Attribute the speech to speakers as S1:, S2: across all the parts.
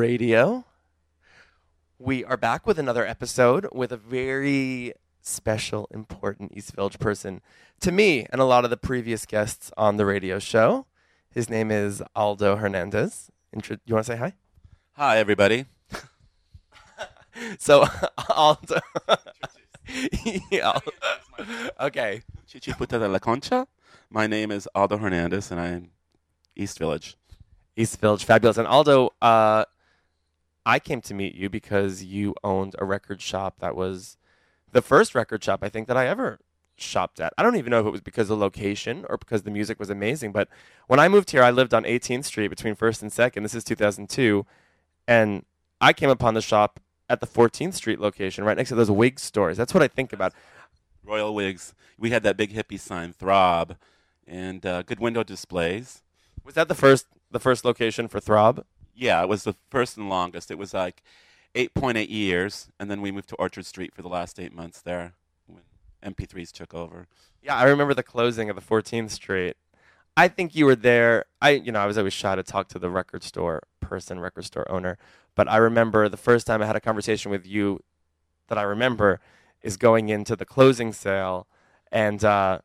S1: Radio. We are back with another episode with a very special, important East Village person to me and a lot of the previous guests on the radio show. His name is Aldo Hernandez. You want to say hi?
S2: Hi, everybody.
S1: So, Aldo. yeah. Okay.
S2: Chichiputa de la Concha. My name is Aldo Hernandez, and I'm East Village.
S1: East Village, fabulous. And Aldo, uh, I came to meet you because you owned a record shop that was the first record shop I think that I ever shopped at. I don't even know if it was because of the location or because the music was amazing, but when I moved here, I lived on 18th Street between First and Second. This is 2002, and I came upon the shop at the 14th Street location, right next to those wig stores. That's what I think about.
S2: Royal Wigs. We had that big hippie sign, Throb, and uh, good window displays.
S1: Was that the first the first location for Throb?
S2: Yeah, it was the first and longest. It was like 8.8 years, and then we moved to Orchard Street for the last eight months there when MP3s took over.
S1: Yeah, I remember the closing of the 14th Street. I think you were there. I, you know, I was always shy to talk to the record store person, record store owner. But I remember the first time I had a conversation with you that I remember is going into the closing sale, and uh,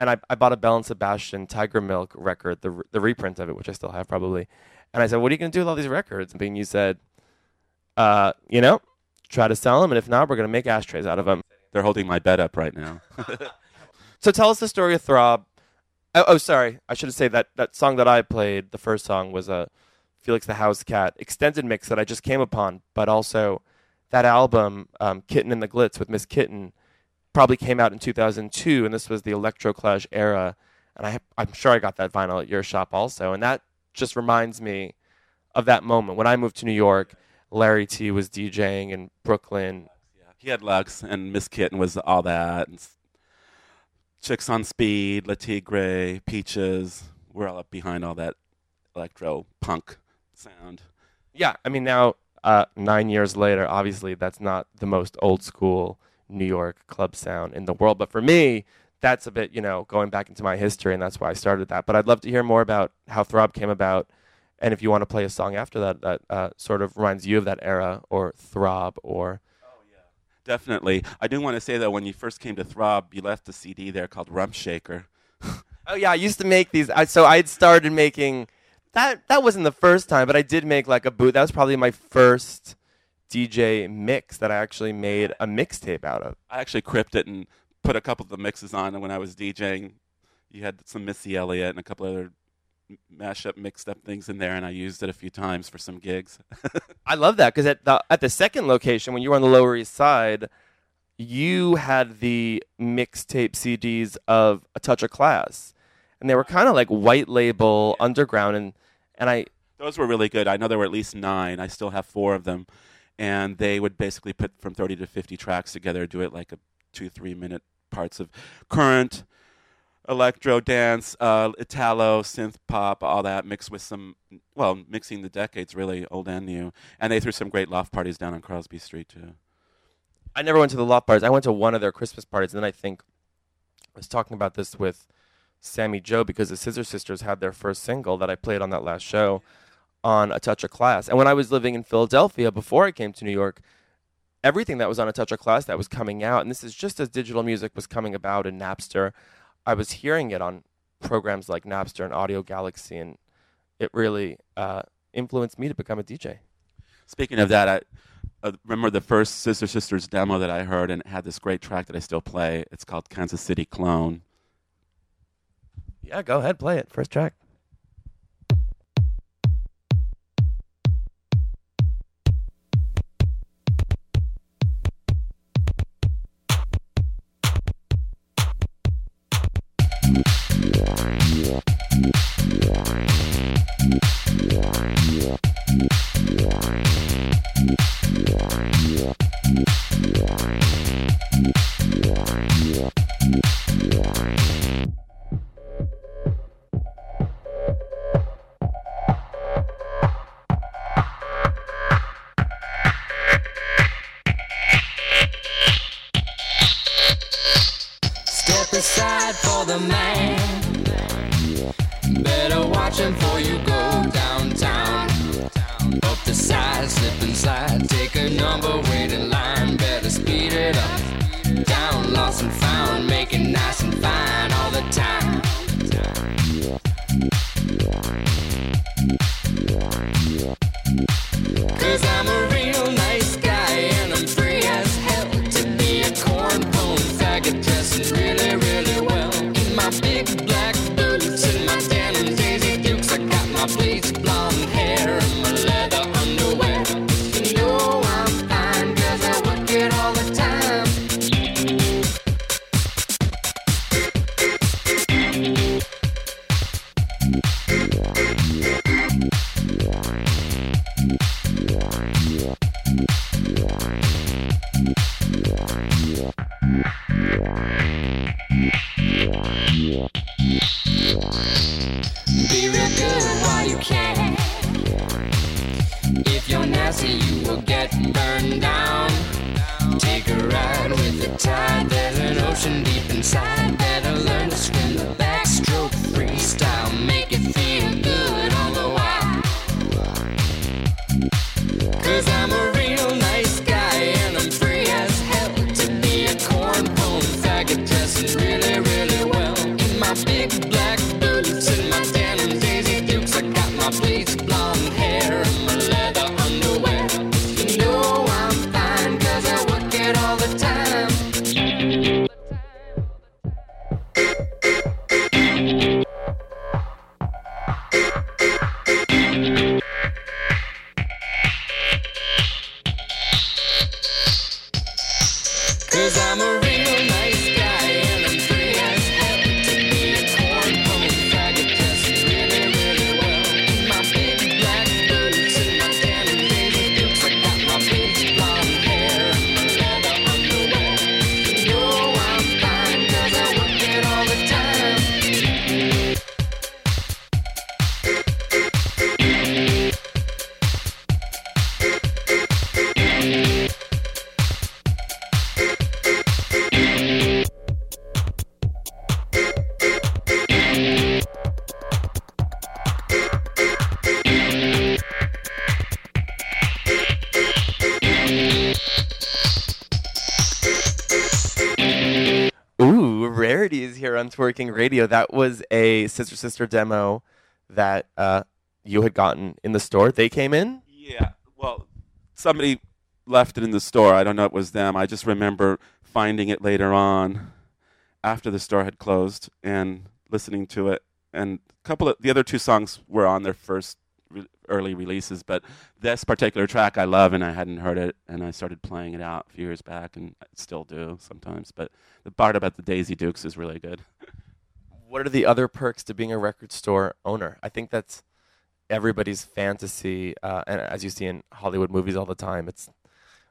S1: and I, I bought a Belle and Sebastian Tiger Milk record, the the reprint of it, which I still have probably. And I said, "What are you going to do with all these records?" And being you said, uh, "You know, try to sell them, and if not, we're going to make ashtrays out of them."
S2: They're holding my bed up right now.
S1: So tell us the story of Throb. Oh, oh, sorry, I should have said that that song that I played. The first song was a Felix da Housecat extended mix that I just came upon, but also that album, um, Kitten and the Glitz with Miss Kittin, probably came out in 2002, and this was the Electroclash era. And I, I'm sure I got that vinyl at your shop also, and that just reminds me of that moment when I moved to New York. Larry Tee was DJing in Brooklyn.
S2: he had Lux, and Miss Kittin was all that. And Chicks on Speed, Le Tigre, Peaches. We're all up behind all that electro punk sound.
S1: Yeah, I mean now uh, nine years later, obviously that's not the most old school New York club sound in the world, but for me, that's a bit you know going back into my history, and that's why I started that. But I'd love to hear more about how Throb came about, and if you want to play a song after that that uh, sort of reminds you of that era, or Throb, or Oh, yeah.
S2: Definitely. I do want to say that when you first came to Throb, you left a CD there called Rump Shaker.
S1: Oh yeah, I used to make these. I, so I had started making that. That wasn't the first time, but I did make like a boot. That was probably my first DJ mix that I actually made a mixtape out of.
S2: I actually cripped it and put a couple of the mixes on when I was DJing. You had some Missy Elliott and a couple other mashup, mixed up things in there, and I used it a few times for some gigs.
S1: I love that because at the at the second location, when you were on the Lower East Side, you had the mixtape CDs of A Touch of Class, and they were kind of like white label underground, and and I
S2: Those were really good. I know there were at least nine. I still have four of them. And they would basically put from 30 to 50 tracks together, do it like a two, three minute parts of current, electro, dance, uh, Italo, synth pop, all that, mixed with some, well, mixing the decades, really, old and new. And they threw some great loft parties down on Crosby Street, too.
S1: I never went to the loft parties. I went to one of their Christmas parties, and then I think I was talking about this with Sammy Jo because the Scissor Sisters had their first single that I played on that last show on A Touch of Class. And when I was living in Philadelphia before I came to New York, everything that was on A Touch of Class that was coming out, and this is just as digital music was coming about in Napster, I was hearing it on programs like Napster and Audio Galaxy, and it really uh, influenced me to become a DJ.
S2: Speaking of that, I uh, remember the first Scissor Sisters demo that I heard, and it had this great track that I still play. It's called Kansas City Clone.
S1: Yeah, go ahead, play it. First track. Twerking Radio. That was a Scissor Sister demo that uh, you had gotten in the store. They came in?
S2: Yeah. Well, somebody left it in the store. I don't know it was them. I just remember finding it later on after the store had closed and listening to it. And a couple of the other two songs were on their first re- early releases, but this particular track I love and I hadn't heard it and I started playing it out a few years back and I still do sometimes. But the part about the Daisy Dukes is really good.
S1: What are the other perks to being a record store owner? I think that's everybody's fantasy, uh, and as you see in Hollywood movies all the time, it's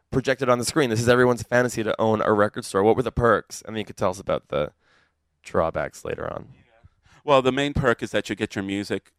S1: projected on the screen. This is everyone's fantasy to own a record store. What were the perks? And then you could tell us about the drawbacks later on.
S2: Well, the main perk is that you get your music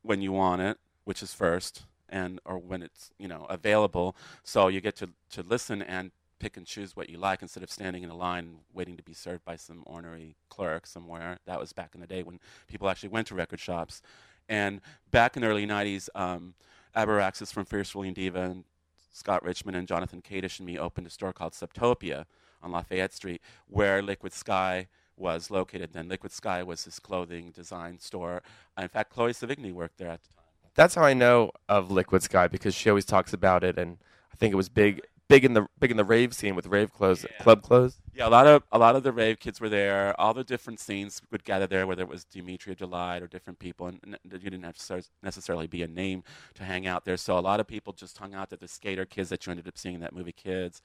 S2: when you want it, which is first, and or when it's you know available. So you get to to listen and pick and choose what you like instead of standing in a line waiting to be served by some ornery clerk somewhere. That was back in the day when people actually went to record shops. And back in the early '90s, um, Aberaxis from Fierce William Diva and Scott Richmond and Jonathan Kadish and me opened a store called Subtopia on Lafayette Street, where Liquid Sky was located. Then Liquid Sky was his clothing design store. In fact, Chloe Sevigny worked there at the time.
S1: That's how I know of Liquid Sky because she always talks about it, and I think it was big, big in the big in the rave scene with rave clothes, club clothes.
S2: Yeah, a lot of a lot of the rave kids were there. All the different scenes would gather there, whether it was Dimitri Delight or different people, and n- you didn't have to necessarily be a name to hang out there. So a lot of people just hung out there. The skater kids that you ended up seeing in that movie, Kids,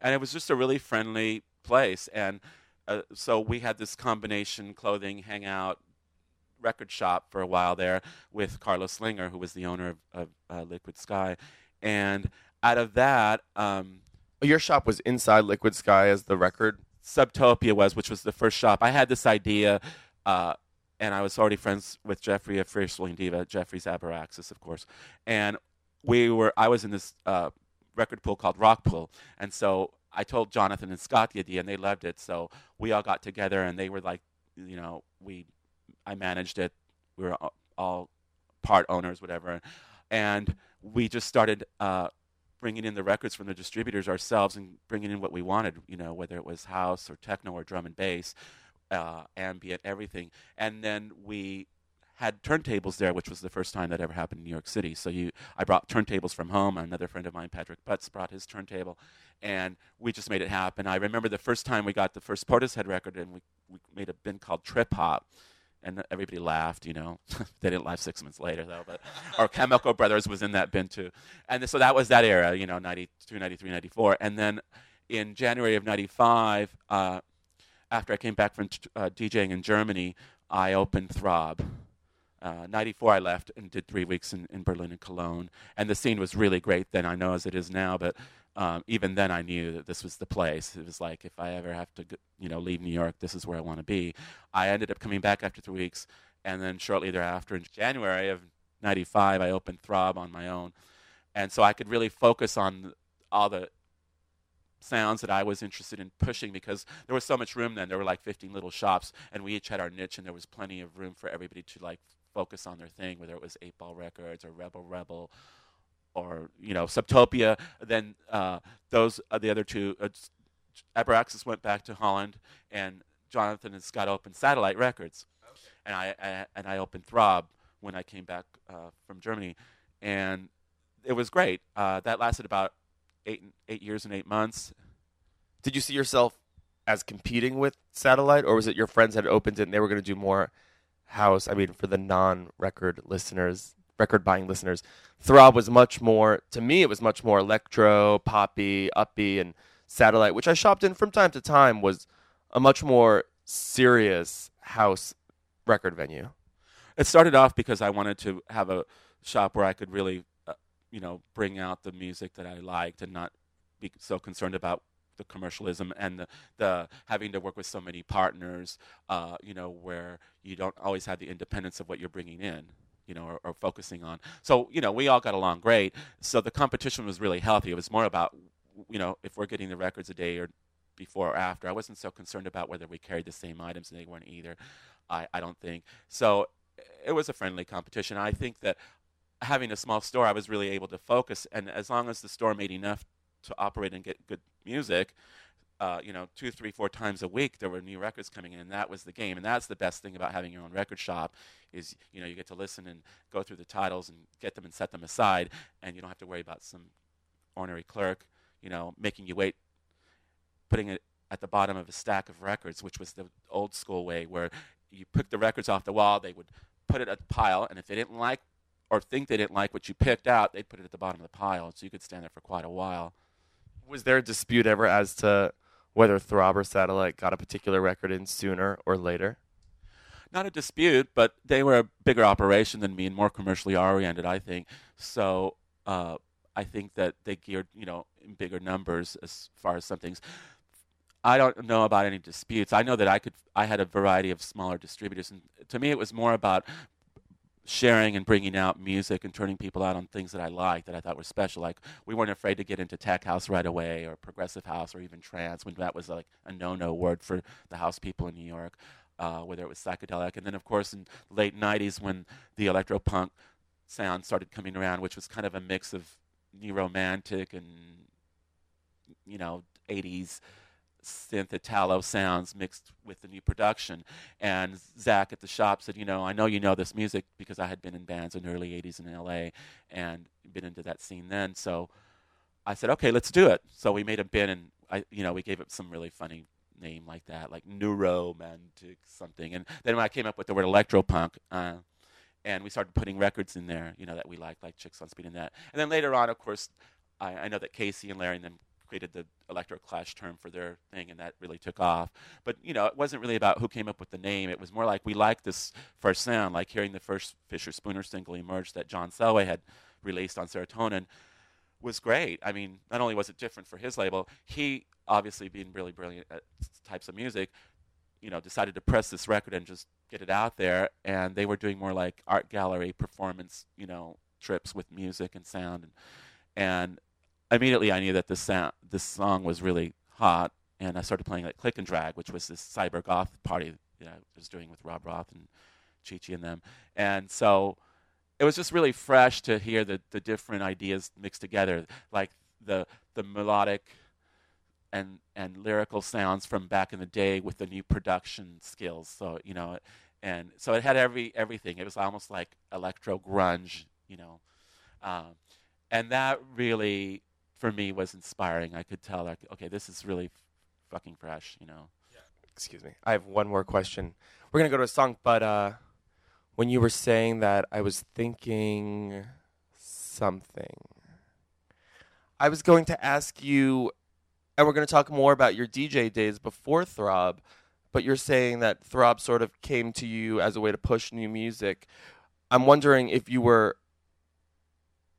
S2: and it was just a really friendly place. And uh, so we had this combination clothing hangout record shop for a while there with Carlos Slinger, who was the owner of, of uh, Liquid Sky, and out of that. Um,
S1: Your shop was inside Liquid Sky as the record.
S2: Subtopia was, which was the first shop. I had this idea, uh, and I was already friends with Jeffrey of Fierce Diva, Jeffrey's Aberaxis, of course. And we were, I was in this uh, record pool called Rock Pool, and so I told Jonathan and Scott the idea, and they loved it. So we all got together, and they were like, you know, we, I managed it. We were all, all part owners, whatever. And we just started uh, bringing in the records from the distributors ourselves and bringing in what we wanted. You know, whether it was house or techno or drum and bass, uh, ambient, everything. And then we had turntables there, which was the first time that ever happened in New York City. So you, I brought turntables from home. Another friend of mine, Patrick Butts, brought his turntable, and we just made it happen. I remember the first time we got the first Portishead record, and we, we made a bin called Trip Hop, and everybody laughed. You know, they didn't laugh six months later though. But our Chemical Brothers was in that bin too, and so that was that era. You know, 92, 93, 94, and then in January of '95. Uh, after I came back from uh, DJing in Germany, I opened Throb. Uh, 94 I left and did three weeks in, in Berlin and Cologne. And the scene was really great then, I know as it is now, but um, even then I knew that this was the place. It was like, if I ever have to, you know, leave New York, this is where I want to be. I ended up coming back after three weeks, and then shortly thereafter, in January of 95, I opened Throb on my own. And so I could really focus on all the sounds that I was interested in pushing because there was so much room then. There were like 15 little shops, and we each had our niche, and there was plenty of room for everybody to like focus on their thing, whether it was Eight Ball Records or Rebel Rebel or you know Subtopia. Then uh, those uh, the other two, uh, went back to Holland, and Jonathan and Scott opened Satellite Records, and I, I and I opened Throb when I came back uh, from Germany, and it was great. Uh, that lasted about eight eight years and eight months.
S1: Did you see yourself as competing with Satellite, or was it your friends had opened it and they were going to do more house? I mean, for the non-record listeners, record-buying listeners, Throb was much more. To me, it was much more electro, poppy, uppy, and Satellite, which I shopped in from time to time, was a much more serious house record venue.
S2: It started off because I wanted to have a shop where I could really, uh, you know, bring out the music that I liked and not be so concerned about the commercialism and the, the having to work with so many partners, uh, you know, where you don't always have the independence of what you're bringing in, you know, or, focusing on. So, you know, we all got along great. So the competition was really healthy. It was more about, you know, if we're getting the records a day or before or after. I wasn't so concerned about whether we carried the same items, and they weren't either. I, I don't think so. It was a friendly competition. I think that having a small store, I was really able to focus, and as long as the store made enough to operate and get good music, uh, you know, two, three, four times a week, there were new records coming in, and that was the game. And that's the best thing about having your own record shop is, you know, you get to listen and go through the titles and get them and set them aside, and you don't have to worry about some ornery clerk, you know, making you wait, putting it at the bottom of a stack of records, which was the old school way, where you pick the records off the wall, they would put it at the pile, and if they didn't like or think they didn't like what you picked out, they'd put it at the bottom of the pile, so you could stand there for quite a while.
S1: Was there a dispute ever as to whether Throb or Satellite got a particular record in sooner or later?
S2: Not a dispute, but they were a bigger operation than me and more commercially oriented, I think. So uh, I think that they geared, you know, in bigger numbers as far as some things. I don't know about any disputes. I know that I could. I had a variety of smaller distributors, and to me, it was more about sharing and bringing out music and turning people out on things that I liked that I thought were special. Like we weren't afraid to get into tech house right away, or progressive house, or even trance when that was like a no-no word for the house people in New York. Uh, whether it was psychedelic, and then of course in the late '90s when the electro punk sound started coming around, which was kind of a mix of new romantic and you know 80s synth Italo sounds mixed with the new production. And Zach at the shop said, you know, I know you know this music because I had been in bands in the early 80s in LA and been into that scene then. So I said, okay, let's do it. So we made a bin and I, you know, we gave it some really funny name like that, like neuromantic something. And then when I came up with the word electropunk, uh, and we started putting records in there, you know, that we liked, like Chicks on Speed and that. And then later on, of course, I, I know that Casey and Larry and them created the electroclash term for their thing, and that really took off. But you know, it wasn't really about who came up with the name. It was more like we liked this first sound, like hearing the first Fischerspooner single emerge that John Selway had released on Serotonin was great. I mean, not only was it different for his label, he obviously being really brilliant at types of music, you know, decided to press this record and just get it out there. And they were doing more like art gallery performance, you know, trips with music and sound, and, and immediately I knew that this sound, this song was really hot, and I started playing like Click and Drag, which was this cyber goth party that I was doing with Rob Roth and Chi Chi and them. And so it was just really fresh to hear the, the different ideas mixed together, like the the melodic and and lyrical sounds from back in the day with the new production skills. So you know, and so it had every everything. It was almost like electro grunge, you know, um, and that really for me was inspiring. I could tell like, okay, this is really fucking fresh, you know.
S1: Excuse me. I have one more question. We're gonna go to a song, but uh, when you were saying that, I was thinking something. I was going to ask you, and we're to talk more about your DJ days before Throb, but you're saying that Throb sort of came to you as a way to push new music. I'm wondering if you were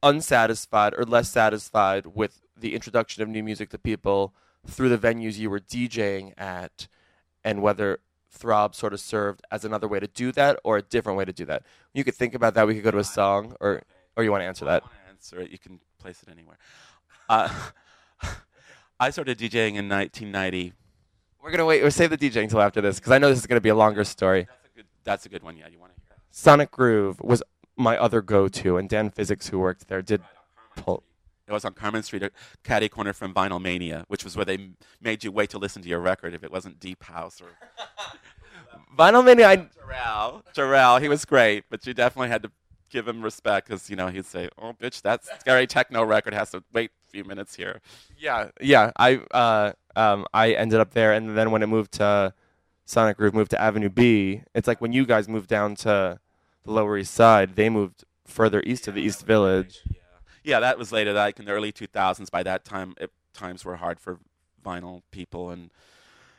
S1: unsatisfied or less satisfied with the introduction of new music to people through the venues you were DJing at, and whether Throb sort of served as another way to do that or a different way to do that. You could think about that. We could go to a song, or or you want to answer that?
S2: I want to answer it. You can place it anywhere. Uh, I started DJing in 1990.
S1: We're gonna wait. We'll save the DJing until after this because I know this is gonna be a longer story.
S2: That's a good. That's a good one. Yeah, you want to hear.
S1: Sonic Groove was my other go-to, and Dan Physics, who worked there, did pull.
S2: It was on Carmine Street, a caddy corner from Vinyl Mania, which was where they made you wait to listen to your record if it wasn't Deep House or
S1: Vinyl Mania. I,
S2: Jarrell. Jarrell, he was great, but you definitely had to give him respect because you know he'd say, "Oh, bitch, that scary techno record has to wait a few minutes here."
S1: yeah, yeah. I uh, um, I ended up there, and then when it moved to Sonic Groove, moved to Avenue B. It's like when you guys moved down to Lower East Side, they moved further east to the East Village.
S2: Yeah, yeah, that was later, like in the early 2000s. By that time, it, times were hard for vinyl people, and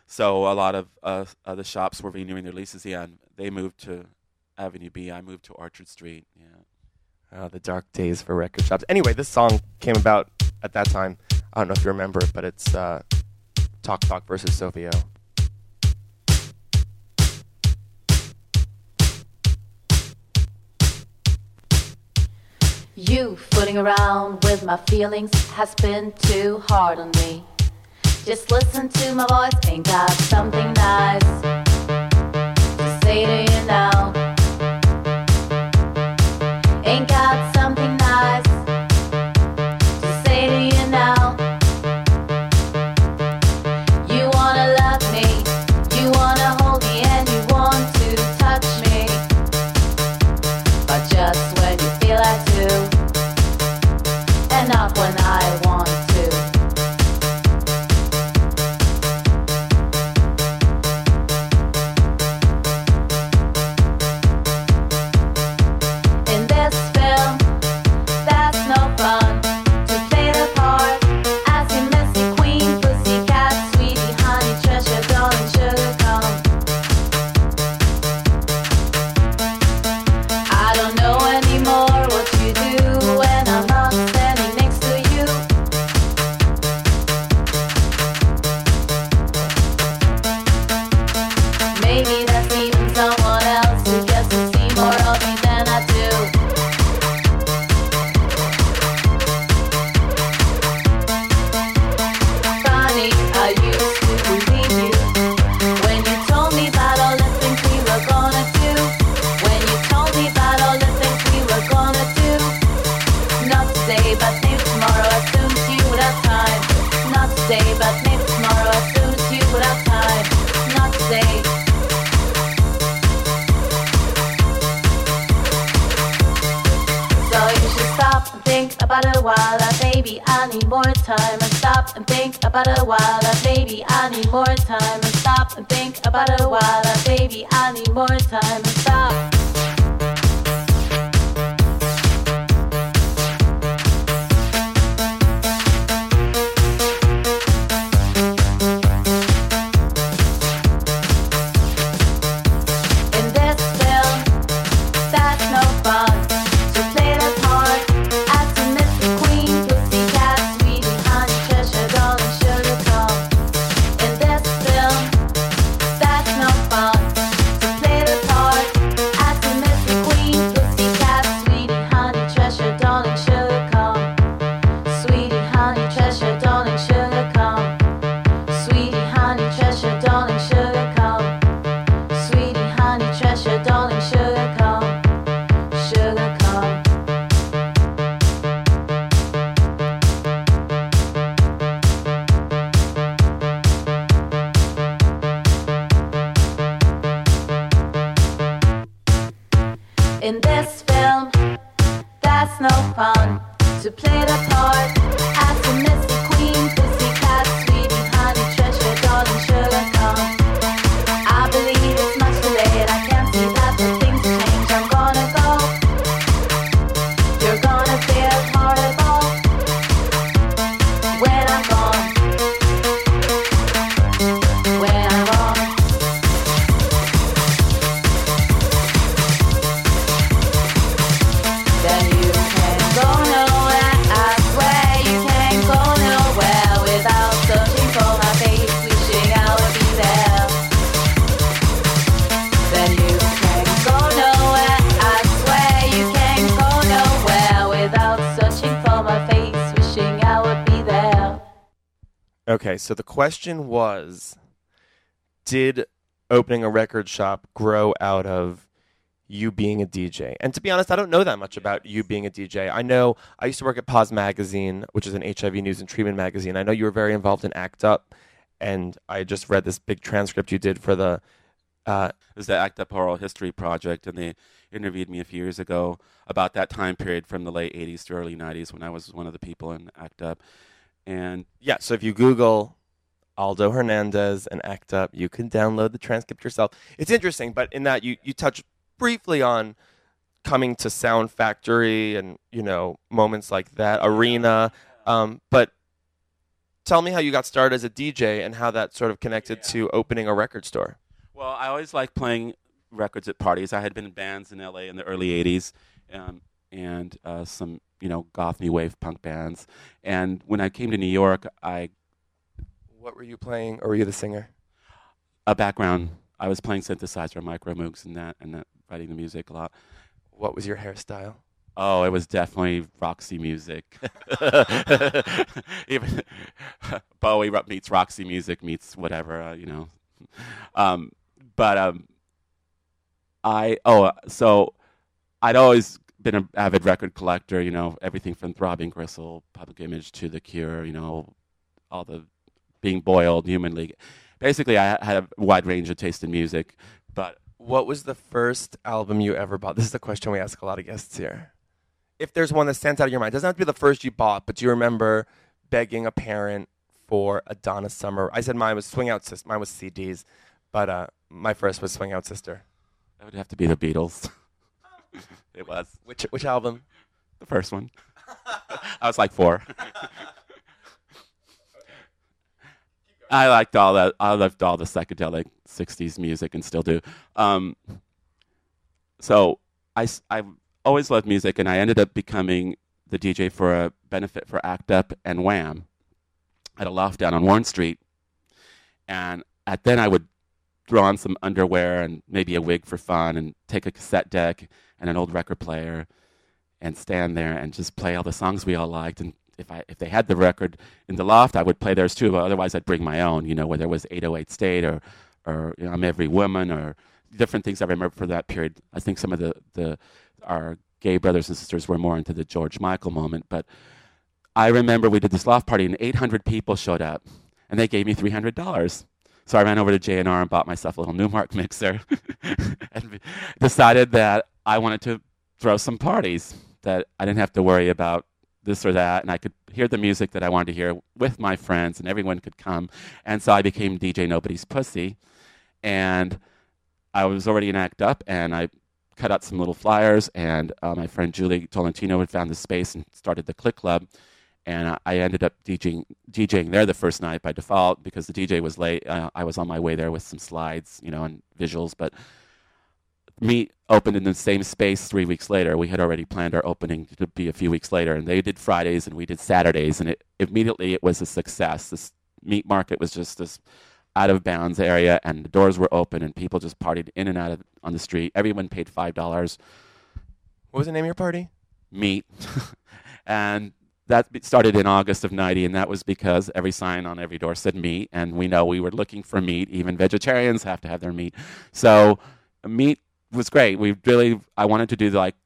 S2: so a lot of uh, other shops were renewing their leases. Yeah, and they moved to Avenue B. I moved to Orchard Street. Yeah.
S1: Oh, the dark days for record shops. Anyway, this song came about at that time. I don't know if you remember it, but it's uh, Talk Talk versus Sofio.
S3: You fooling around with my feelings has been too hard on me. Just listen to my voice, ain't got something nice to say to you now. Ain't got something nice
S1: question was Did opening a record shop grow out of you being a DJ? And to be honest, I don't know that much about you being a DJ. I know I used to work at POZ Magazine, which is an HIV news and treatment magazine. I know you were very involved in ACT UP, and I just read this big transcript you did for the. Uh,
S2: It was the ACT UP Oral History Project, and they interviewed me a few years ago about that time period from the late 80s to early 90s when I was one of the people in ACT UP. And
S1: yeah, so if you Google Aldo Hernandez and ACT UP, you can download the transcript yourself. It's interesting, but in that you, you touch briefly on coming to Sound Factory and, you know, moments like that, Arena. Um, but tell me how you got started as a DJ and how that sort of connected to opening a record store.
S2: Well, I always liked playing records at parties. I had been in bands in LA in the early 80s um, and uh, some, you know, goth new wave punk bands. And when I came to New York, I
S1: What were you playing, or were you the singer?
S2: a background. I was playing synthesizer, micro moogs, and that, and that, writing the music a lot.
S1: What was your hairstyle?
S2: Oh, it was definitely Roxy music. Even Bowie meets Roxy music meets whatever, uh, you know. Um, but um, I oh, so I'd always been an avid record collector. You know, everything from Throbbing Gristle, Public Image to The Cure. You know, all the being boiled, Human League. Basically, I had a wide range of taste in music, but
S1: What was the first album you ever bought? This is the question we ask a lot of guests here. If there's one that stands out of your mind, it doesn't have to be the first you bought, but do you remember begging a parent for a Donna Summer? I said mine was Swing Out Sister. Mine was CDs, but uh, my first was Swing Out Sister.
S2: That would have to be the Beatles. it was.
S1: Which which album?
S2: The first one. I was like four. I liked all that. I loved all the psychedelic '60s music and still do. Um, so I, I've always loved music, and I ended up becoming the DJ for a benefit for ACT UP and Wham at a loft down on Warren Street. And at then I would throw on some underwear and maybe a wig for fun, and take a cassette deck and an old record player, and stand there and just play all the songs we all liked. And if I if they had the record in the loft, I would play theirs too. But otherwise, I'd bring my own. You know, whether it was 808 State or or you know, I'm Every Woman or different things I remember for that period. I think some of the the our gay brothers and sisters were more into the George Michael moment, but I remember we did this loft party and 800 people showed up, and they gave me $300. So I ran over to J&R and bought myself a little Numark mixer, and decided that I wanted to throw some parties that I didn't have to worry about this or that, and I could hear the music that I wanted to hear with my friends, and everyone could come. And so I became DJ Nobody's Pussy, and I was already in ACT UP, and I cut out some little flyers, and uh, my friend Julie Tolentino had found the space and started the Clit Club, and I- ended up DJing, DJing there the first night by default because the DJ was late. Uh, I was on my way there with some slides, you know, and visuals, but Meat opened in the same space three weeks later. We had already planned our opening to be a few weeks later, and they did Fridays and we did Saturdays, and it immediately it was a success. This meat market was just this out of bounds area, and the doors were open, and people just partied in and out of on the street. Everyone paid five dollars
S1: What was the name of your party?
S2: meat, and that started in August of '90, and that was because every sign on every door said meat, and we know we were looking for meat. Even vegetarians have to have their meat, so meat was great. We really, I wanted to do like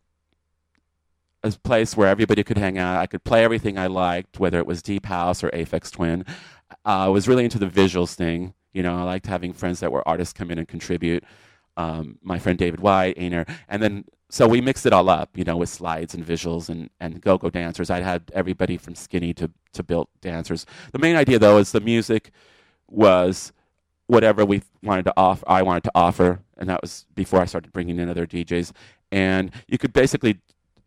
S2: a place where everybody could hang out. I could play everything I liked, whether it was Deep House or Aphex Twin. Uh, I was really into the visuals thing. You know, I liked having friends that were artists come in and contribute. um, my friend David White, Ainer, and then so we mixed it all up, you know, with slides and visuals and, and go-go dancers. I had everybody from skinny to, to built dancers. The main idea, though, is the music was whatever we wanted to offer. I wanted to offer, and that was before I started bringing in other DJs. And you could basically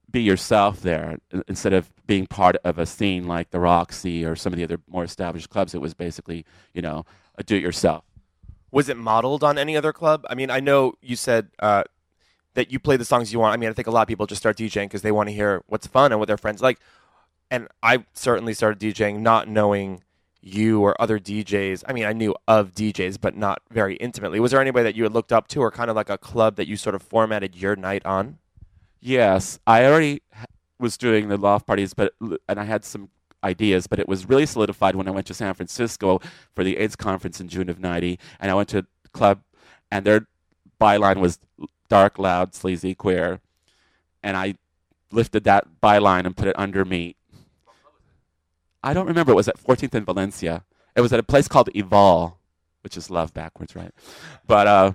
S2: be yourself there instead of being part of a scene like the Roxy or some of the other more established clubs. It was basically, you know, a do-it-yourself.
S1: Was it modeled on any other club? I mean, I know you said uh, that you play the songs you want. I mean, I think a lot of people just start DJing because they want to hear what's fun and what their friends like. And I certainly started DJing not knowing you or other DJs. I mean, I knew of DJs, but not very intimately. Was there anybody that you had looked up to, or kind of like a club that you sort of formatted your night on?
S2: Yes, I already was doing the loft parties, but and I had some ideas, but it was really solidified when I went to San Francisco for the AIDS conference in June of '90, and I went to a club, and their byline was dark, loud, sleazy, queer, and I lifted that byline and put it under me. I don't remember. It was at 14th and Valencia. It was at a place called Evol, which is love backwards, right? But uh,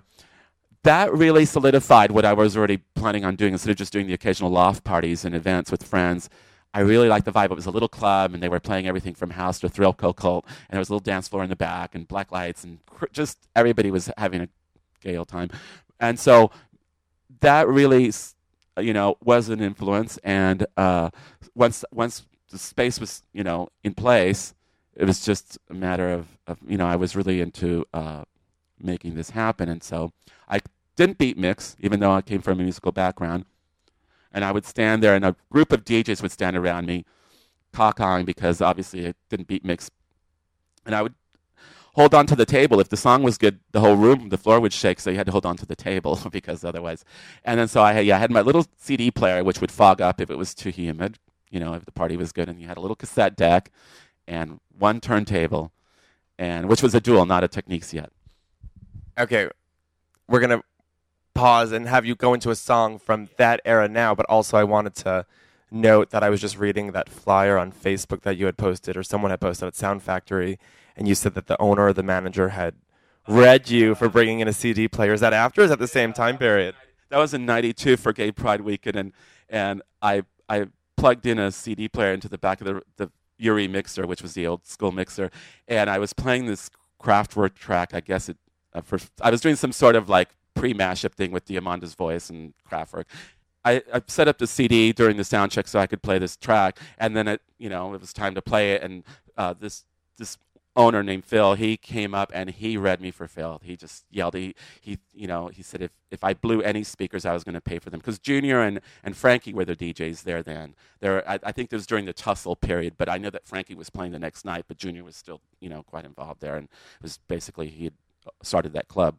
S2: that really solidified what I was already planning on doing. Instead of just doing the occasional loft parties and events with friends, I really liked the vibe. It was a little club, and they were playing everything from house to thrill cult, and there was a little dance floor in the back, and black lights, and cr- just everybody was having a gay old time. And so that really, you know, was an influence. And uh, once once the space was, you know, in place, it was just a matter of, of you know, I was really into uh, making this happen, and so I didn't beat mix, even though I came from a musical background. And I would stand there, and a group of DJs would stand around me, cockeying because obviously I didn't beat mix. And I would hold on to the table. If the song was good, the whole room, the floor would shake, so you had to hold on to the table because otherwise. And then so I had, yeah, I had my little CD player, which would fog up if it was too humid, you know, if the party was good. And you had a little cassette deck and one turntable, and which was a dual, not a Technics yet.
S1: Okay, we're gonna pause and have you go into a song from that era now. But also, I wanted to note that I was just reading that flyer on Facebook that you had posted or someone had posted at Sound Factory, and you said that the owner or the manager had read you for bringing in a CD player. Is that after? Is that the same time period?
S2: that was in '92 for Gay Pride Weekend, and and I I plugged in a CD player into the back of the the Urei mixer, which was the old school mixer, and I was playing this Kraftwerk track. I guess it uh, for I was doing some sort of like pre mashup thing with Diamanda's voice and Kraftwerk. I, I set up the CD during the sound check so I could play this track, and then it you know it was time to play it, and uh, this this owner named Phil, he came up and he read me for Phil. He just yelled. He, he you know, he said if, if I blew any speakers, I was going to pay for them. Because Junior and, and Frankie were the DJs there then. There, I, I think it was during the tussle period, but I know that Frankie was playing the next night, but Junior was still, you know, quite involved there. And it was basically, he had uh, started that club.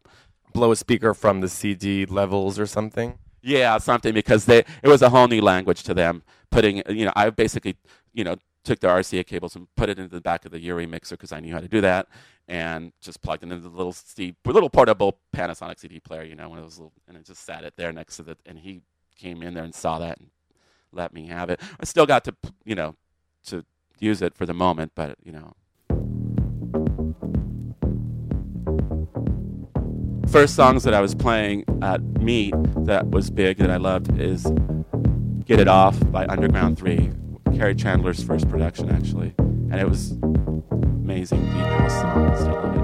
S1: Blow a speaker from the CD levels or something.
S2: Yeah, something because they it was a whole new language to them. Putting you know, I basically you know took the RCA cables and put it into the back of the Urei mixer because I knew how to do that, and just plugged it into the little CD, little portable Panasonic CD player, you know, one of those little, and I just sat it there next to the, and he came in there and saw that and let me have it. I still got to you know to use it for the moment, but you know. First songs that I was playing at Meat that was big that I loved is Get It Off by Underground 3. Kerri Chandler's first production, actually. And it was amazing deep house song. Still love it.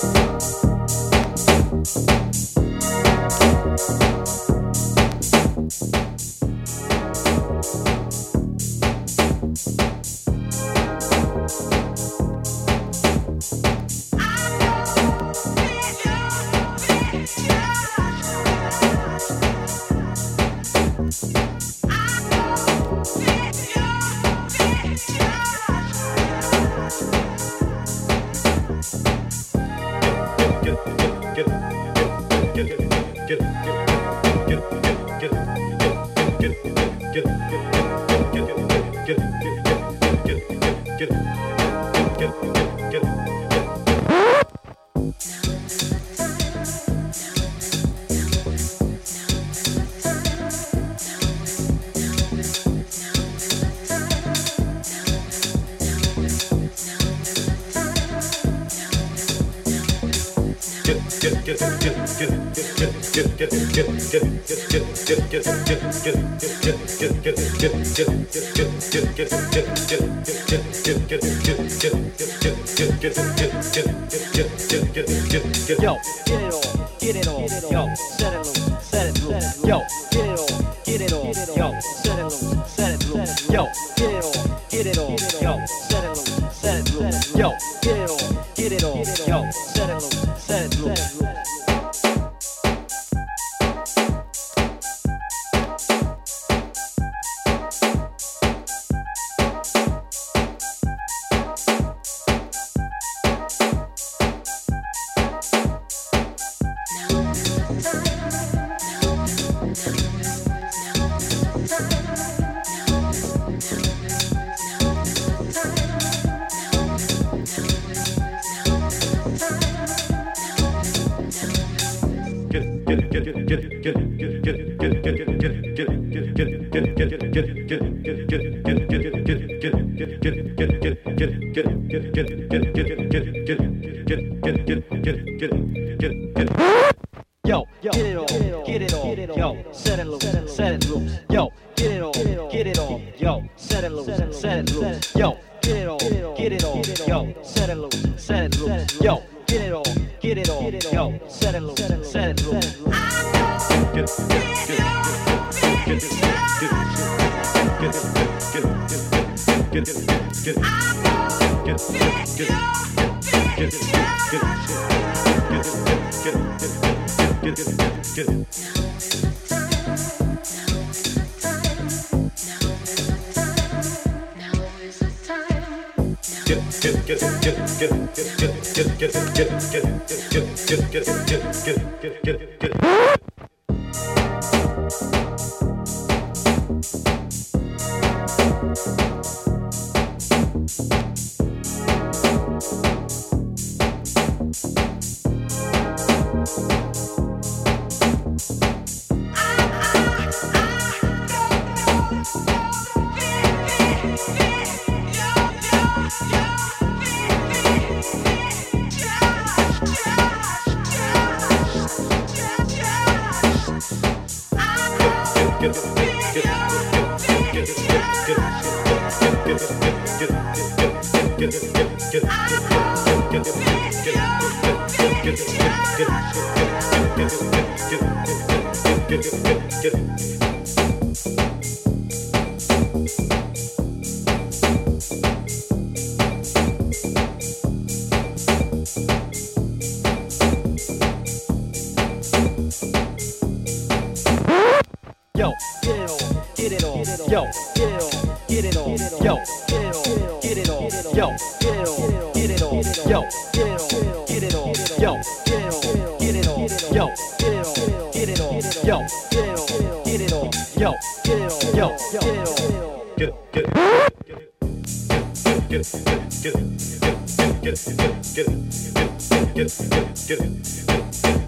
S4: I know get it. Yo, get it on, get it on, yo, set it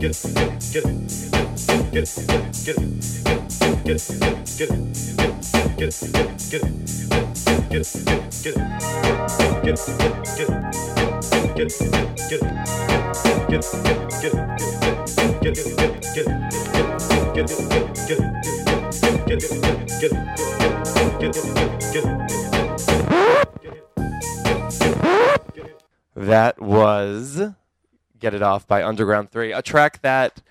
S1: That was Get It Off by Underground 3, a track that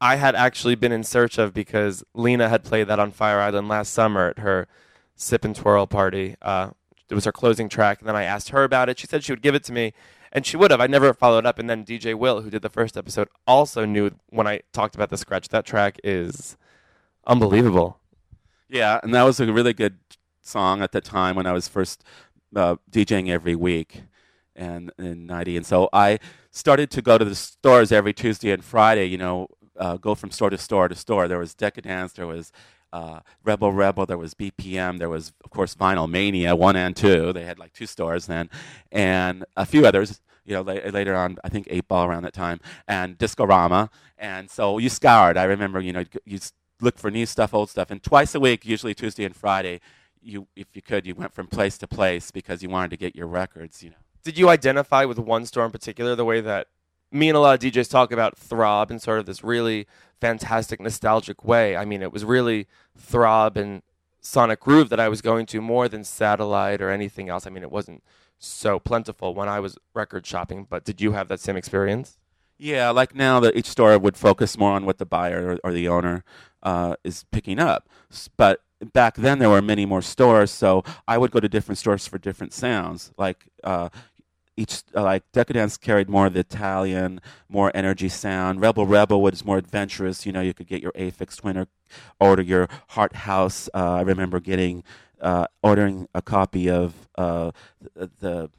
S1: I had actually been in search of because Lena had played that on Fire Island last summer at her Sip and Twirl party. Uh, it was her closing track, and then I asked her about it. She said she would give it to me, and she would have. I never followed up, and then DJ Will, who did the first episode, also knew when I talked about the scratch. That track is unbelievable.
S2: Yeah, and that was a really good song at the time when I was first uh, DJing every week. And in '90. And so I started to go to the stores every Tuesday and Friday. You know, uh, go from store to store to store. There was Decadence. There was uh, Rebel Rebel. There was BPM. There was, of course, Vinyl Mania one and two. They had like two stores then, and a few others. You know, la- later on, I think Eight Ball around that time, and Discorama. And so you scoured. I remember, you know, you look for new stuff, old stuff, and twice a week, usually Tuesday and Friday, you, if you could, you went from place to place because you wanted to get your records. You know.
S1: Did you identify with one store in particular the way that me and a lot of DJs talk about Throb in sort of this really fantastic nostalgic way? I mean, it was really Throb and Sonic Groove that I was going to more than Satellite or anything else. I mean, it wasn't so plentiful when I was record shopping, but did you have that same experience?
S2: Yeah, like now that each store would focus more on what the buyer or, the owner uh, is picking up. But back then there were many more stores, so I would go to different stores for different sounds. Like uh, each, uh, like Decadence carried more of the Italian, more energy sound. Rebel Rebel was more adventurous. You know, you could get your Aphex Twin or order your Harthouse. Uh, I remember getting uh, ordering a copy of uh, the, the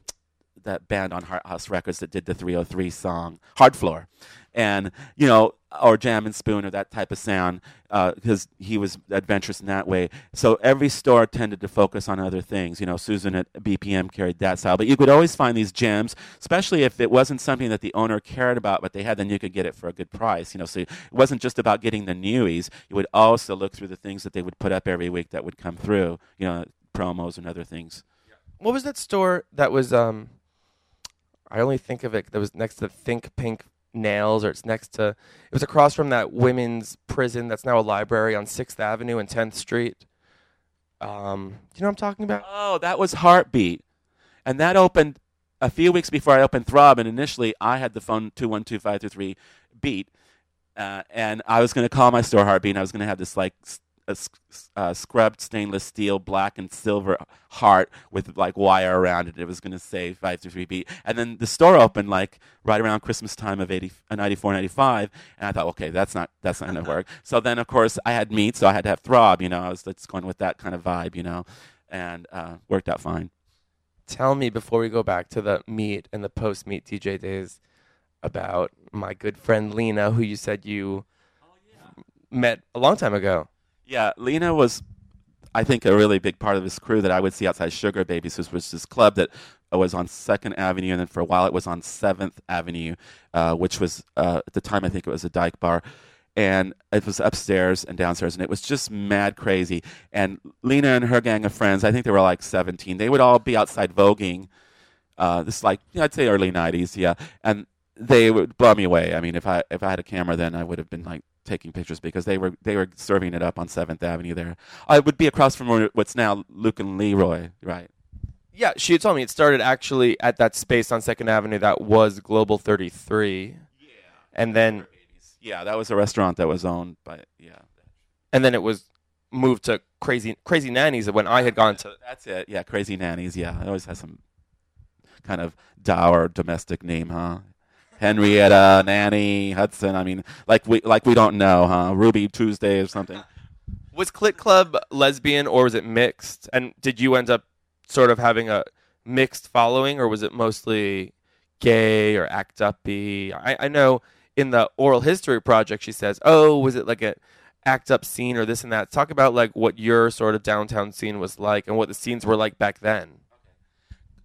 S2: that band on Harthouse Records that did the 303 song Hardfloor, and you know, or Jam and Spoon or that type of sound because he was adventurous in that way. So every store tended to focus on other things. You know, Susan at BPM carried that style, but you could always find these gems, especially if it wasn't something that the owner cared about, but they had, then you could get it for a good price. You know, so it wasn't just about getting the newies. You would also look through the things that they would put up every week that would come through. You know, promos and other things.
S1: What was that store that was? Um, I only think of it that was next to Think Pink Nails, or it's next to. It was across from that women's prison that's now a library on Sixth Avenue and Tenth Street. Um, do you know what I'm talking about?
S2: Oh, that was Heartbeat. And that opened a few weeks before I opened Throb. And initially, I had the phone 212523 beat. Uh, and I was going to call my store Heartbeat. And I was going to have this like a s- uh, scrubbed stainless steel black and silver heart with like wire around it. It was going to say 523 beat. And then the store opened like right around Christmas time of 80, uh, 94, 95. And I thought, okay, that's not, that's not going to work. So then, of course, I had meat. So I had to have Throb, you know, I was just going with that kind of vibe, you know, and uh, worked out fine.
S1: Tell me before we go back to the meat and the post meat DJ days about my good friend Lena, who you said you met a long time ago.
S2: Yeah, Lena was, I think, a really big part of this crew that I would see outside Sugar Babies, which was this club that was on Second Avenue, and then for a while it was on Seventh Avenue, uh, which was uh, at the time I think it was a dyke bar, and it was upstairs and downstairs, and it was just mad crazy. And Lena and her gang of friends, I think they were like 17, they would all be outside voguing. Uh, this is like I'd say early '90s, yeah, and they would blow me away. I mean, if I if I had a camera, then I would have been like taking pictures because they were they were serving it up on Seventh Avenue there. Uh, I would be across from what's now Luke and Leroy, right?
S1: Yeah, she had told me it started actually at that space on Second Avenue that was Global 33. Yeah. And then
S2: Yeah, that was a restaurant that was owned by yeah.
S1: and then it was moved to Crazy Crazy Nannies when I had gone to
S2: That's it. Yeah, Crazy Nannies. Yeah, it always has some kind of dour domestic name, huh? Henrietta, Nanny, Hudson. I mean, like we like we don't know, huh? Ruby Tuesday or something.
S1: Uh, was Clit Club lesbian or was it mixed? And did you end up sort of having a mixed following or was it mostly gay or act uppy? I, I know in the oral history project she says, Oh, was it like a act up scene or this and that? Talk about like what your sort of downtown scene was like and what the scenes were like back then.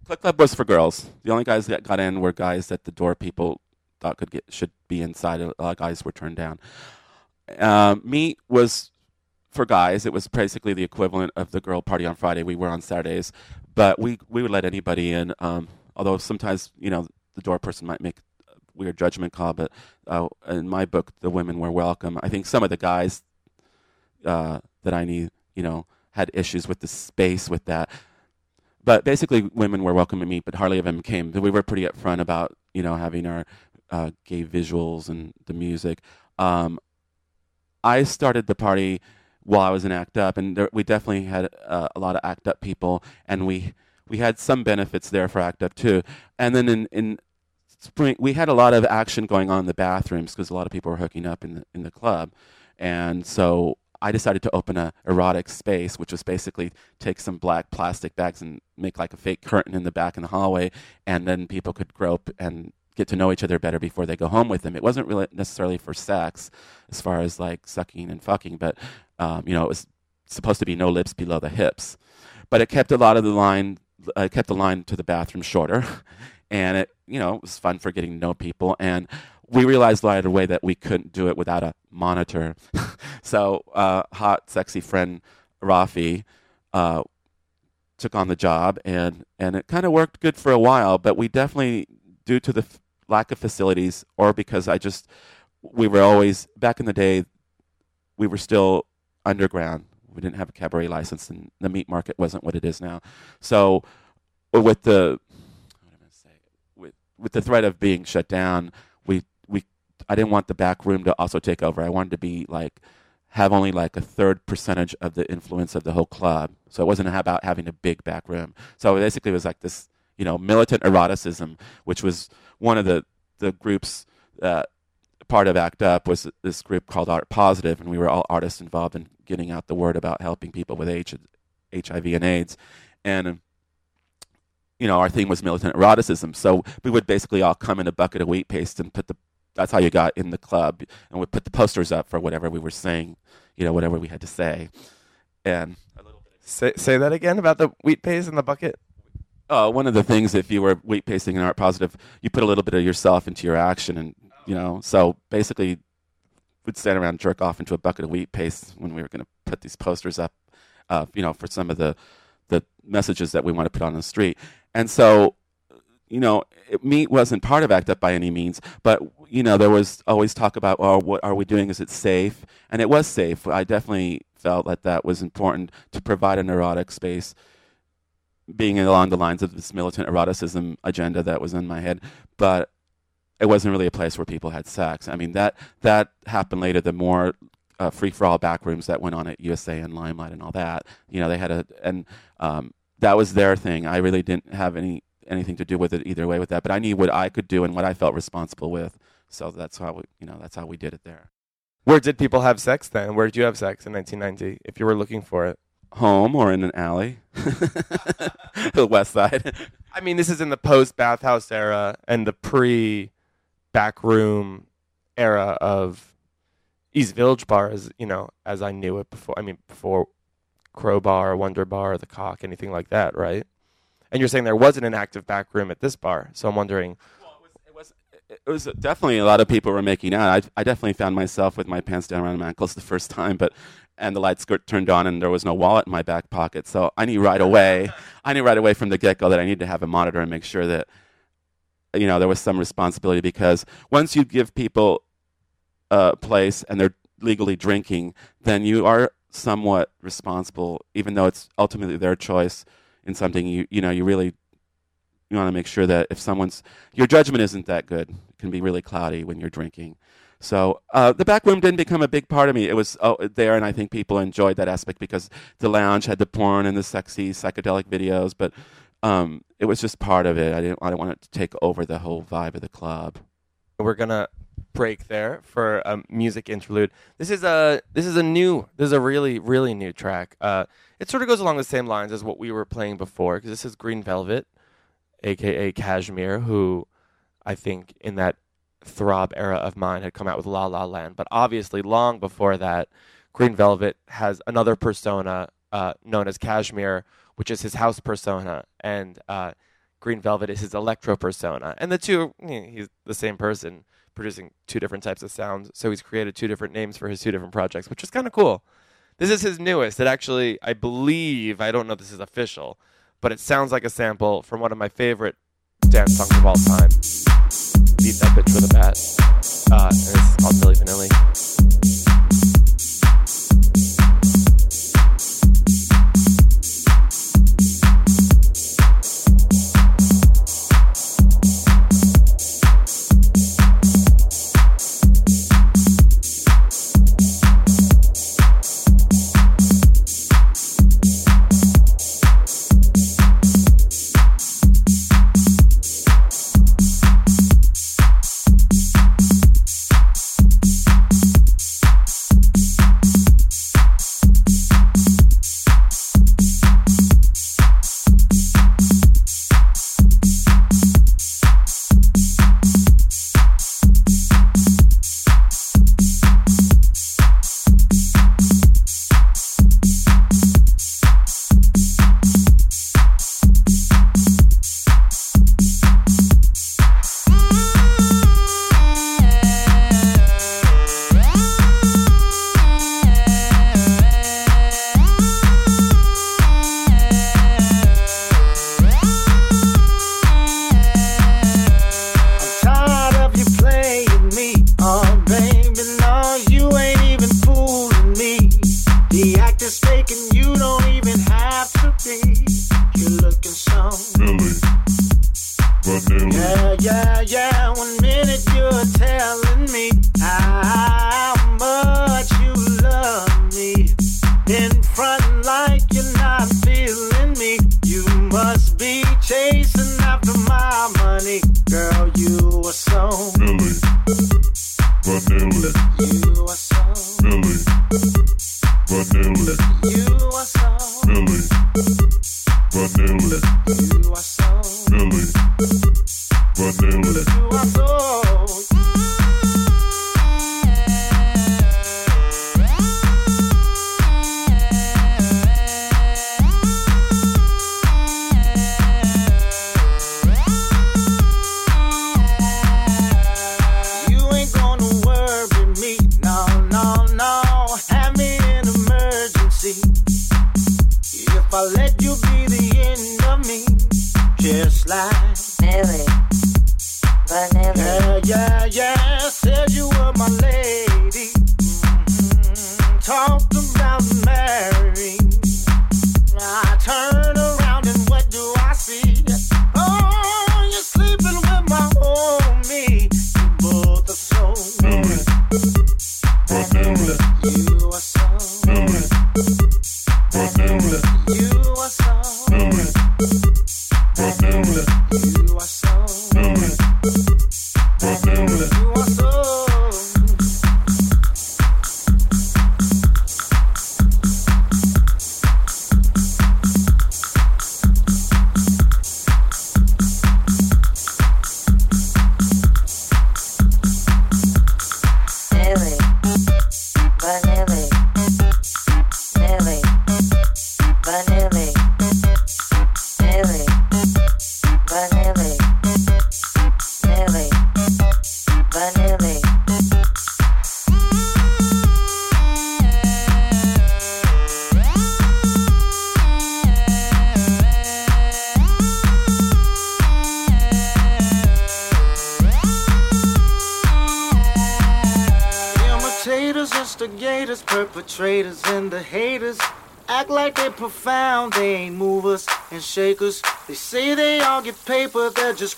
S2: Clit Club was for girls. The only guys that got in were guys that the door people thought could get should be inside. A lot of guys were turned down. Um, was for guys. It was basically the equivalent of the girl party on Friday. We were on Saturdays, but we we would let anybody in. Um, although sometimes you know the door person might make a weird judgment call, but uh, in my book, the women were welcome. I think some of the guys uh, that I knew, you know, had issues with the space with that but basically women were welcome to meat, but hardly of them came. We were pretty upfront about you know having our uh, gay visuals and the music. Um, I started the party while I was in ACT UP, and there, we definitely had uh, a lot of ACT UP people, and we we had some benefits there for ACT UP too. And then in in spring, we had a lot of action going on in the bathrooms because a lot of people were hooking up in the in the club, and so I decided to open a erotic space, which was basically take some black plastic bags and make like a fake curtain in the back in the hallway, and then people could grope and get to know each other better before they go home with them. It wasn't really necessarily for sex, as far as like sucking and fucking, but um, you know, it was supposed to be no lips below the hips. But it kept a lot of the line, uh, kept the line to the bathroom shorter, and it, you know, it was fun for getting to know people. And we realized right away that we couldn't do it without a monitor. so, uh, hot, sexy friend Rafi uh, took on the job, and and it kind of worked good for a while. But we definitely, due to the lack of facilities, or because I just, we were always back in the day, we were still underground. We didn't have a cabaret license, and the meat market wasn't what it is now. So, with the say? With with the threat of being shut down, we we I didn't want the back room to also take over. I wanted to be like have only like a third percentage of the influence of the whole club. So it wasn't about having a big back room. So basically, it was like this, you know, militant eroticism, which was one of the the groups. Part of ACT UP was this group called Art Positive, and we were all artists involved in getting out the word about helping people with H- HIV and AIDS. And you know, our theme was militant eroticism. So we would basically all come in a bucket of wheat paste and put the that's how you got in the club, and we'd put the posters up for whatever we were saying, you know, whatever we had to say. And
S1: Say, say that again about the wheat paste in the bucket.
S2: Uh, one of the things, if you were wheat pasting an art positive, you put a little bit of yourself into your action, and you know, so basically, we'd stand around and jerk off into a bucket of wheat paste when we were going to put these posters up, uh, you know, for some of the the messages that we want to put on the street, and so. You know, it, meat wasn't part of ACT UP by any means, but you know, there was always talk about, oh, what are we doing? Is it safe? And it was safe. I definitely felt that that was important to provide an erotic space being along the lines of this militant eroticism agenda that was in my head, but it wasn't really a place where people had sex. I mean, that that happened later. The more uh, free for all back rooms that went on at USA and Limelight and all that, you know, they had a and um, that was their thing. I really didn't have any anything to do with it either way with that, but I knew what I could do and what I felt responsible with. So that's how we, you know, that's how we did it there.
S1: Where did people have sex then? Where did you have sex in 1990 if you were looking for it?
S2: Home or in an alley, the West Side.
S1: I mean, this is in the post bathhouse era and the pre backroom era of East Village Bar, as you know, as I knew it before. I mean, before Crowbar, Wonder Bar, the Cock, anything like that, right? And you're saying there wasn't an active back room at this bar, so I'm wondering.
S2: It was definitely a lot of people were making out. I, I definitely found myself with my pants down around my ankles the first time, but and the light skirt turned on and there was no wallet in my back pocket. So I knew right away, I knew right away from the get go that I needed to have a monitor and make sure that you know there was some responsibility because once you give people a place and they're legally drinking, then you are somewhat responsible, even though it's ultimately their choice in something. You you know you really you want to make sure that if someone's your judgment isn't that good. It can be really cloudy when you're drinking. So uh, the back room didn't become a big part of me. It was oh, there and i think people enjoyed that aspect because the lounge had the porn and the sexy psychedelic videos but um, it was just part of it. I didn't, I didn't want it to take over the whole vibe of the club.
S1: We're gonna break there for a music interlude. This is a this is a new this is a really really new track. Uh, it sort of goes along the same lines as what we were playing before because this is Green Velvet, aka Cashmere, who I think in that throb era of mine had come out with La La Land. But obviously, long before that, Green Velvet has another persona uh, known as Cashmere, which is his house persona, and uh, Green Velvet is his electro persona. And the two, he's the same person producing two different types of sounds. So he's created two different names for his two different projects, which is kind of cool. This is his newest. It actually, I believe, I don't know if this is official, but it sounds like a sample from one of my favorite dance songs of all time. Beat that bitch with a bat. Uh, and it's called
S5: Billy
S6: Vanilli.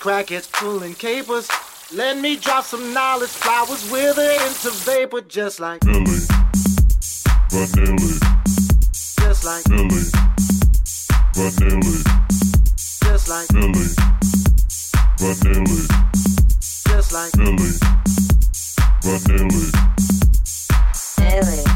S6: Crackheads pulling capers. Let me drop some knowledge, flowers wither into vapor, just like,
S5: Billy, vanilla,
S6: just like,
S5: Billy, vanilla,
S6: just like,
S5: Billy, vanilla,
S6: just like.
S5: Billy, vanilla,
S3: Nelly,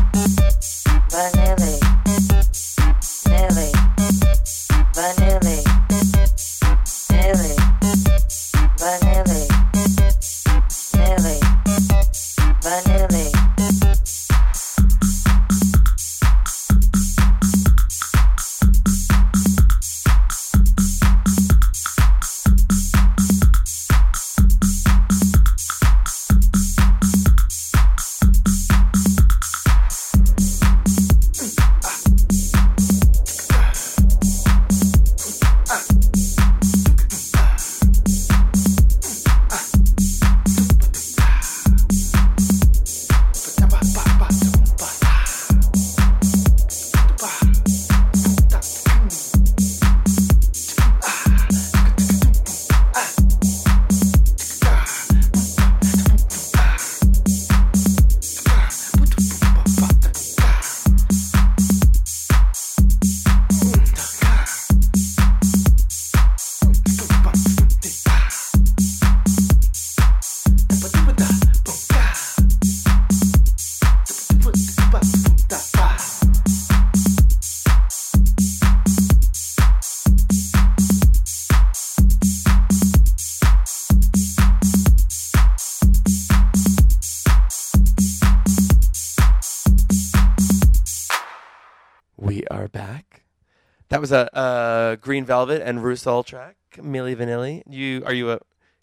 S1: was a, uh Green Velvet and Rusol track, Milli Vanilli. You are you a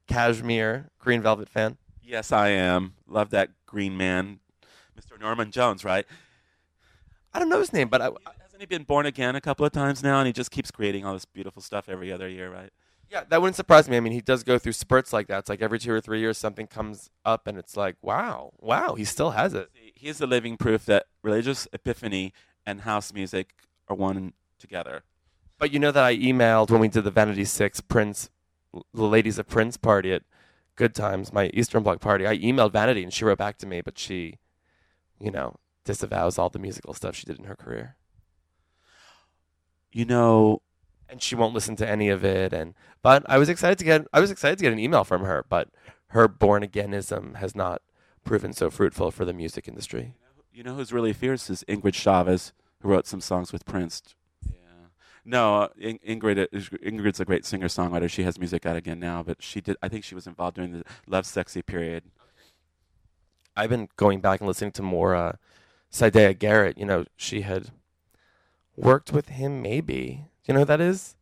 S1: Cashmere Green Velvet fan?
S2: Yes, I am. Love that green man, Mr. Norman Jones, right?
S1: I don't know his name, but I,
S2: Hasn't he been born again a couple of times now? And he just keeps creating all this beautiful stuff every other year, right?
S1: yeah, that wouldn't surprise me. I mean, he does go through spurts like that. It's like every two or three years something comes up, and it's like, wow, wow, he still has it.
S2: He is the living proof that religious epiphany and house music are one together.
S1: But you know that I emailed when we did the Vanity Six Prince the ladies of Prince party at Good Times, my Eastern Bloc party. I emailed Vanity and she wrote back to me, but she, you know, disavows all the musical stuff she did in her career.
S2: You know,
S1: and she won't listen to any of it. And but I was excited to get I was excited to get an email from her, but her born againism has not proven so fruitful for the music industry.
S2: you know who's really fierce is Ingrid Chavez, who wrote some songs with Prince. No, uh, In- Ingrid is, Ingrid's a great singer songwriter. She has music out again now, but she did. I think she was involved during the Lovesexy period.
S1: I've been going back and listening to more uh, Siedah Garrett. You know, she had worked with him. Maybe do you know who that is?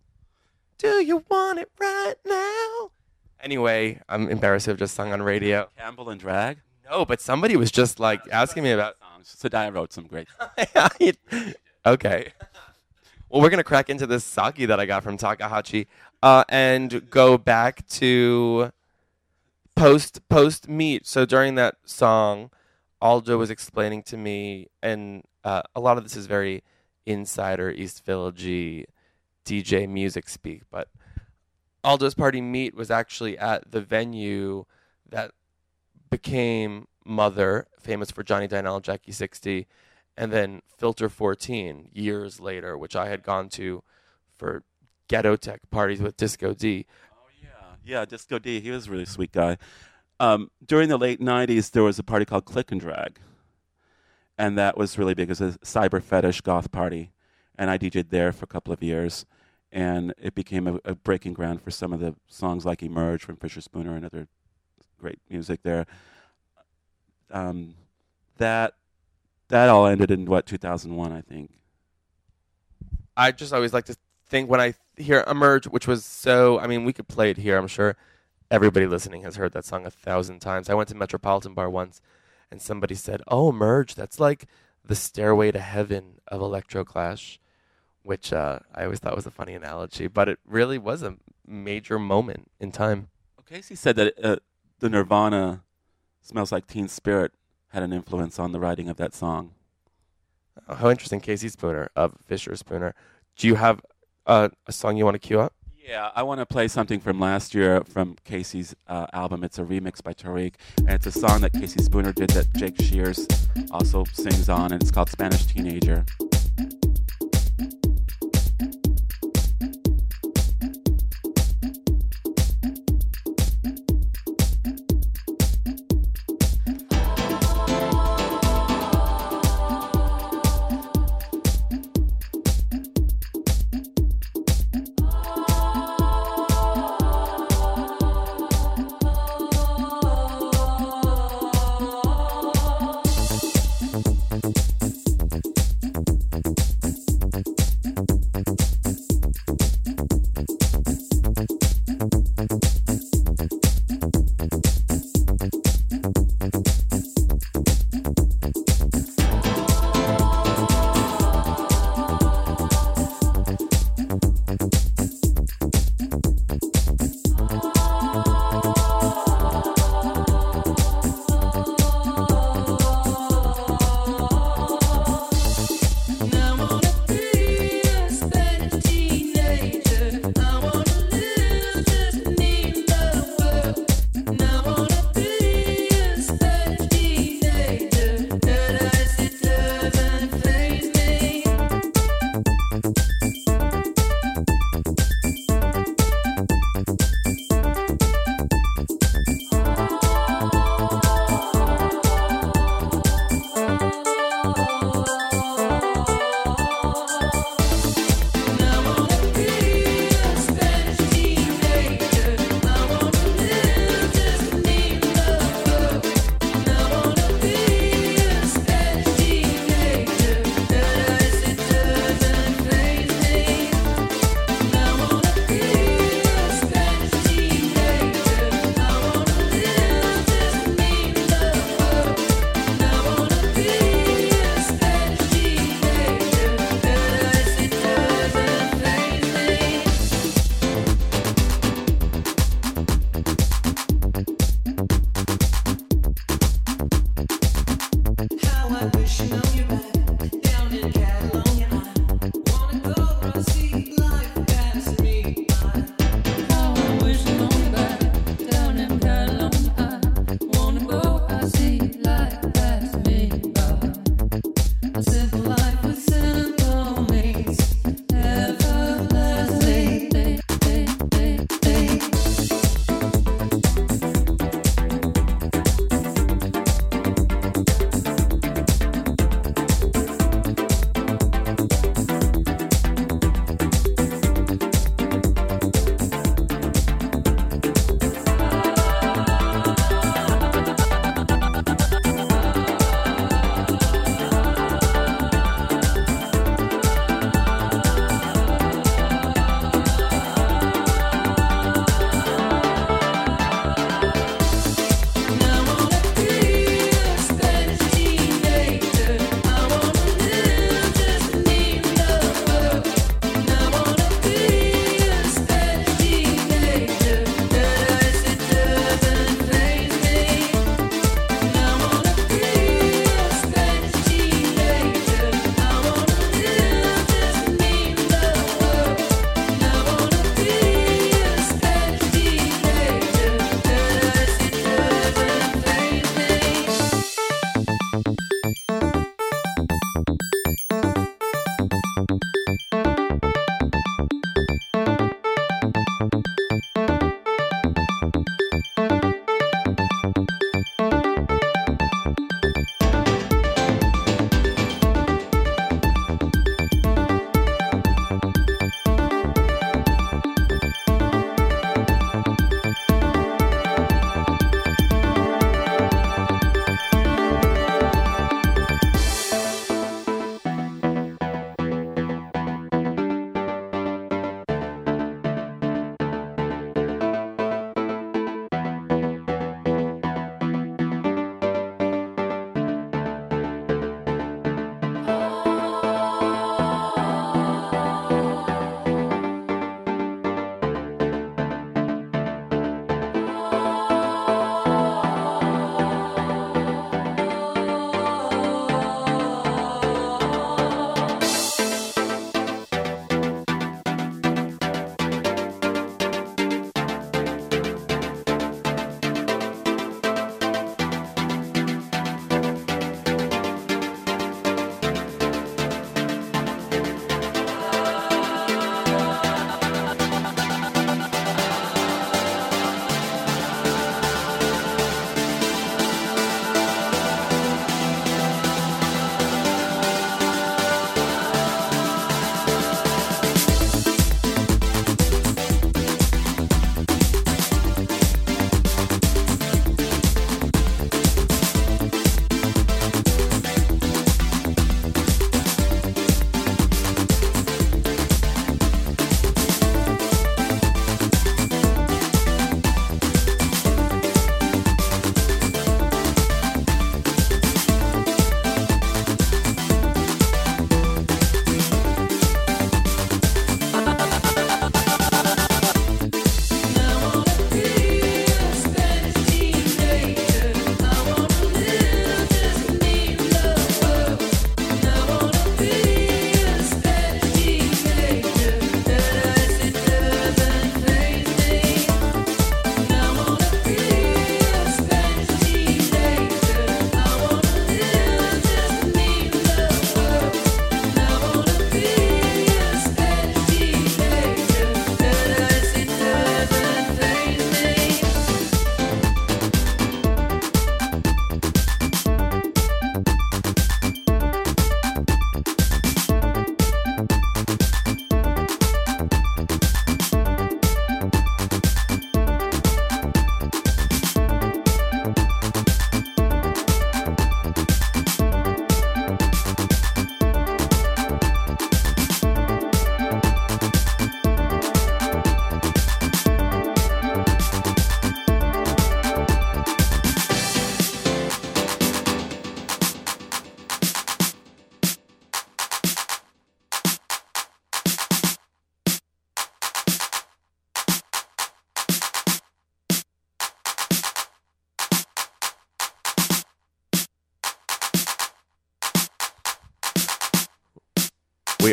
S1: Do you want it right now? Anyway, I'm embarrassed to have just sung on radio.
S2: Campbell and Drag.
S1: No, but somebody was just like asking me about
S2: songs. Siedah wrote some great.
S1: okay. Well, we're gonna crack into this sake that I got from Takahashi, uh, and go back to post post meat. So during that song, Aldo was explaining to me, and uh, a lot of this is very insider East Village DJ music speak, but Aldo's party meat was actually at the venue that became Mother, famous for Johnny Dynell, Jackie 60, and then Filter 14 years later, which I had gone to for ghetto tech parties with Disco D.
S2: Oh yeah, yeah, Disco D. He was a really sweet guy. Um, during the late '90s, there was a party called Click and Drag, and that was really big. It was a cyber fetish goth party, and I DJ'd there for a couple of years, and it became a, a breaking ground for some of the songs like "Emerge" from Fischerspooner and other great music there. Um, that that all ended in what 2001, I think.
S1: I just always like to think when I hear Emerge, which was so, I mean, we could play it here. I'm sure everybody listening has heard that song a thousand times. I went to Metropolitan Bar once and somebody said, Oh, Emerge, that's like the stairway to heaven of Electro Clash, which uh, I always thought was a funny analogy, but it really was a major moment in time.
S2: Casey said that uh, the Nirvana "Smells Like Teen Spirit" had an influence on the writing of that song.
S1: Oh, how interesting, Casey Spooner of Fischerspooner. Do you have uh, a song you want to cue up?
S2: Yeah, I want to play something from last year from Casey's uh, album. It's a remix by Tariq, and it's a song that Casey Spooner did that Jake Shears also sings on, and it's called Spanish Teenager.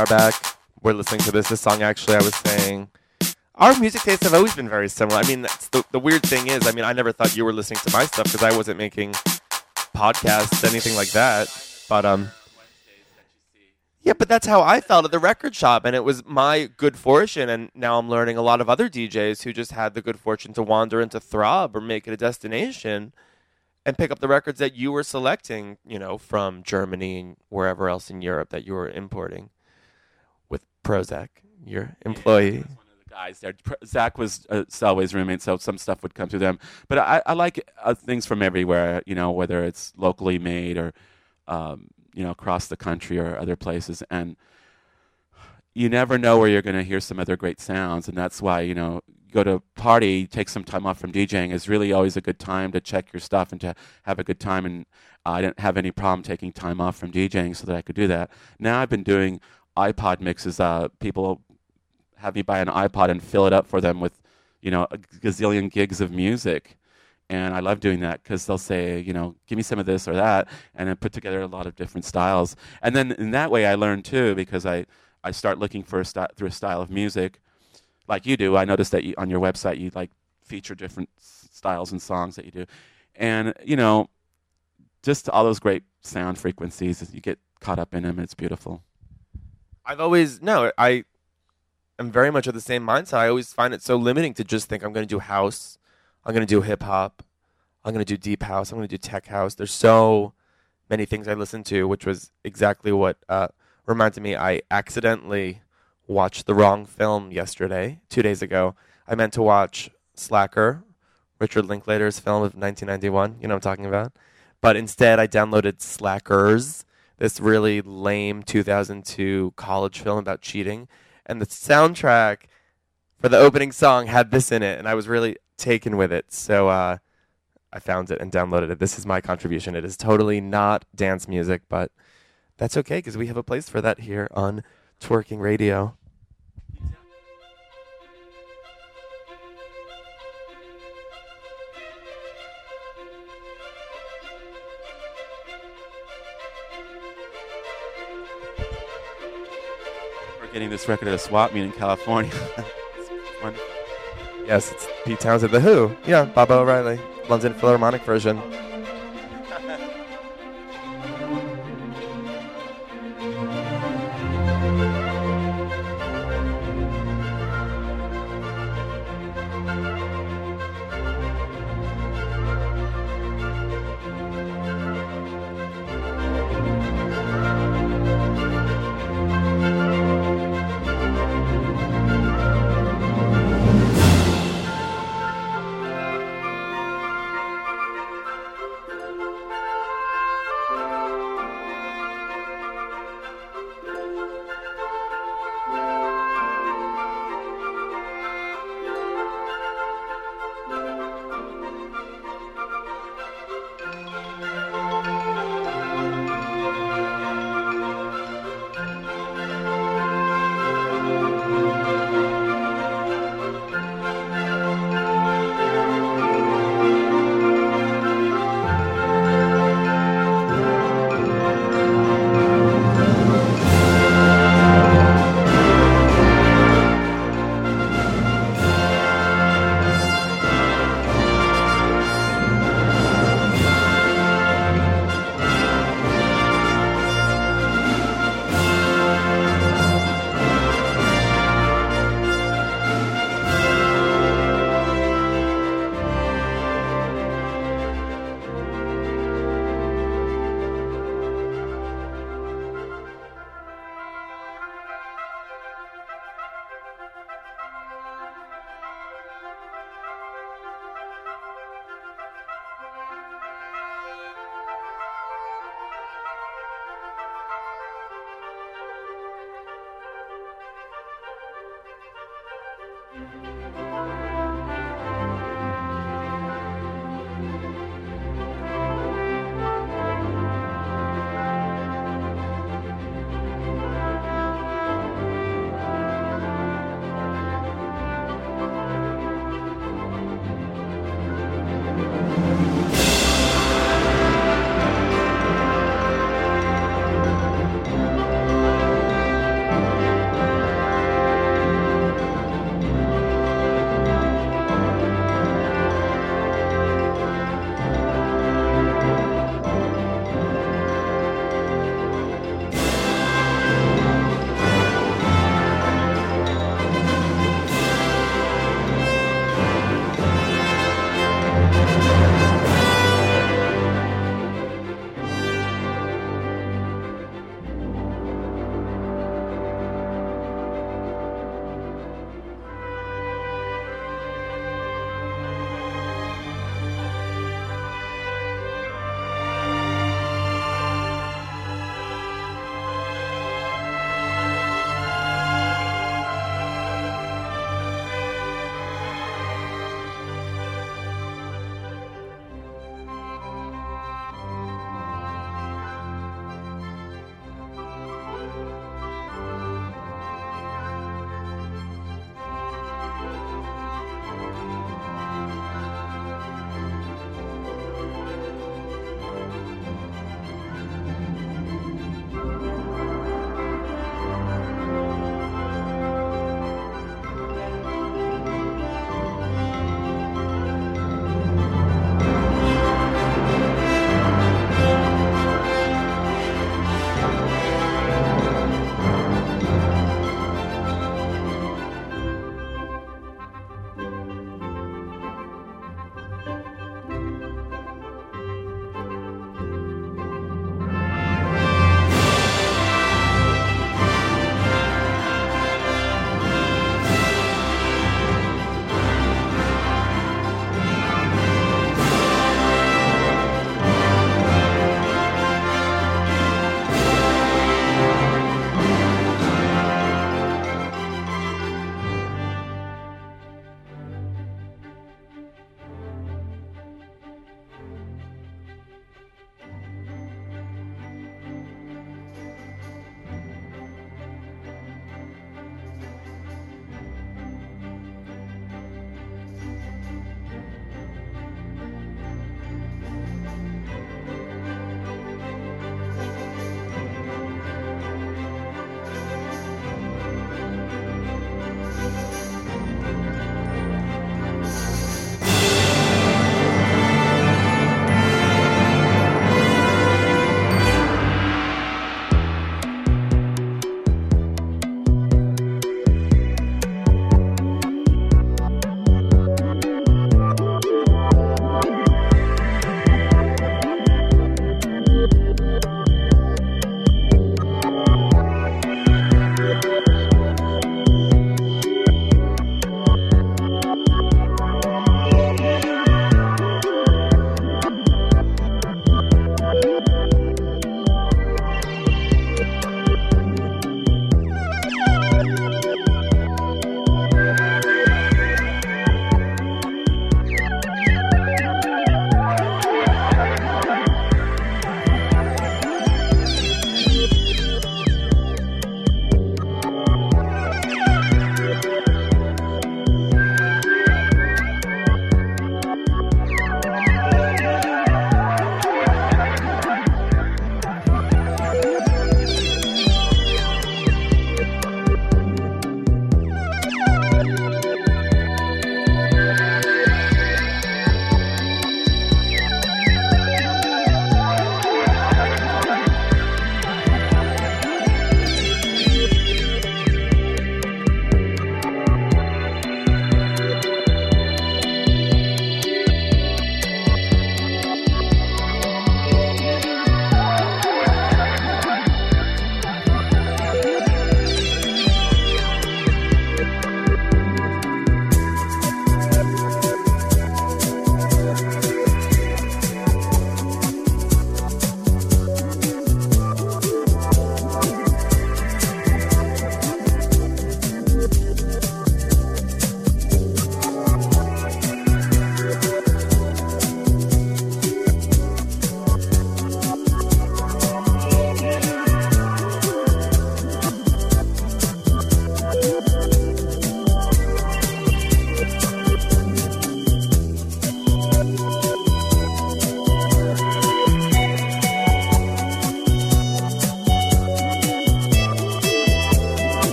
S1: Are back. We're listening to this. This song, actually, I was saying, our music tastes have always been very similar. I mean, the, the weird thing is, I mean, I never thought you were listening to my stuff because I wasn't making podcasts, anything like that. But um, yeah, but that's how I felt at the record shop, and it was my good fortune. And now I'm learning a lot of other DJs who just had the good fortune to wander into Throb or make it a destination and pick up the records that you were selecting, you know, from Germany and wherever else in Europe that you were importing Prozac, your employee.
S2: One of the guys there. Zach was uh, Selway's roommate, so some stuff would come through them. But I, I like uh, things from everywhere, you know, whether it's locally made or, um, you know, across the country or other places. And you never know where you're going to hear some other great sounds. And that's why, you know, go to a party, take some time off from DJing is really always a good time to check your stuff and to have a good time. And I didn't have any problem taking time off from DJing so that I could do that. Now I've been doing iPod mixes. Uh, people have me buy an iPod and fill it up for them with, you know, a gazillion gigs of music. And I love doing that because they'll say, you know, give me some of this or that, and then put together a lot of different styles. And then in that way, I learn too because I, I start looking for a sty- through a style of music, like you do. I noticed that you, on your website you like feature different s- styles and songs that you do, and you know, just all those great sound frequencies. You get caught up in them. It's beautiful.
S1: I've always no, I am very much of the same mindset. I always find it so limiting to just think I'm going to do house, I'm going to do hip hop, I'm going to do deep house, I'm going to do tech house. There's so many things I listen to, which was exactly what uh, reminded me. I accidentally watched the wrong film yesterday, two days ago. I meant to watch Slacker, Richard Linklater's film of 1991. You know what I'm talking about? But instead, I downloaded Slackers, this really lame 2002 college film about cheating. And the soundtrack for the opening song had this in it, and I was really taken with it. So uh, I found it and downloaded it. This is my contribution. It is totally not dance music, but that's okay because we have a place for that here on Twerking Radio.
S2: Getting this record at a swap meet in California. It's.
S1: Yes, it's Pete Townshend, The Who. Yeah, Baba O'Riley, London Philharmonic version.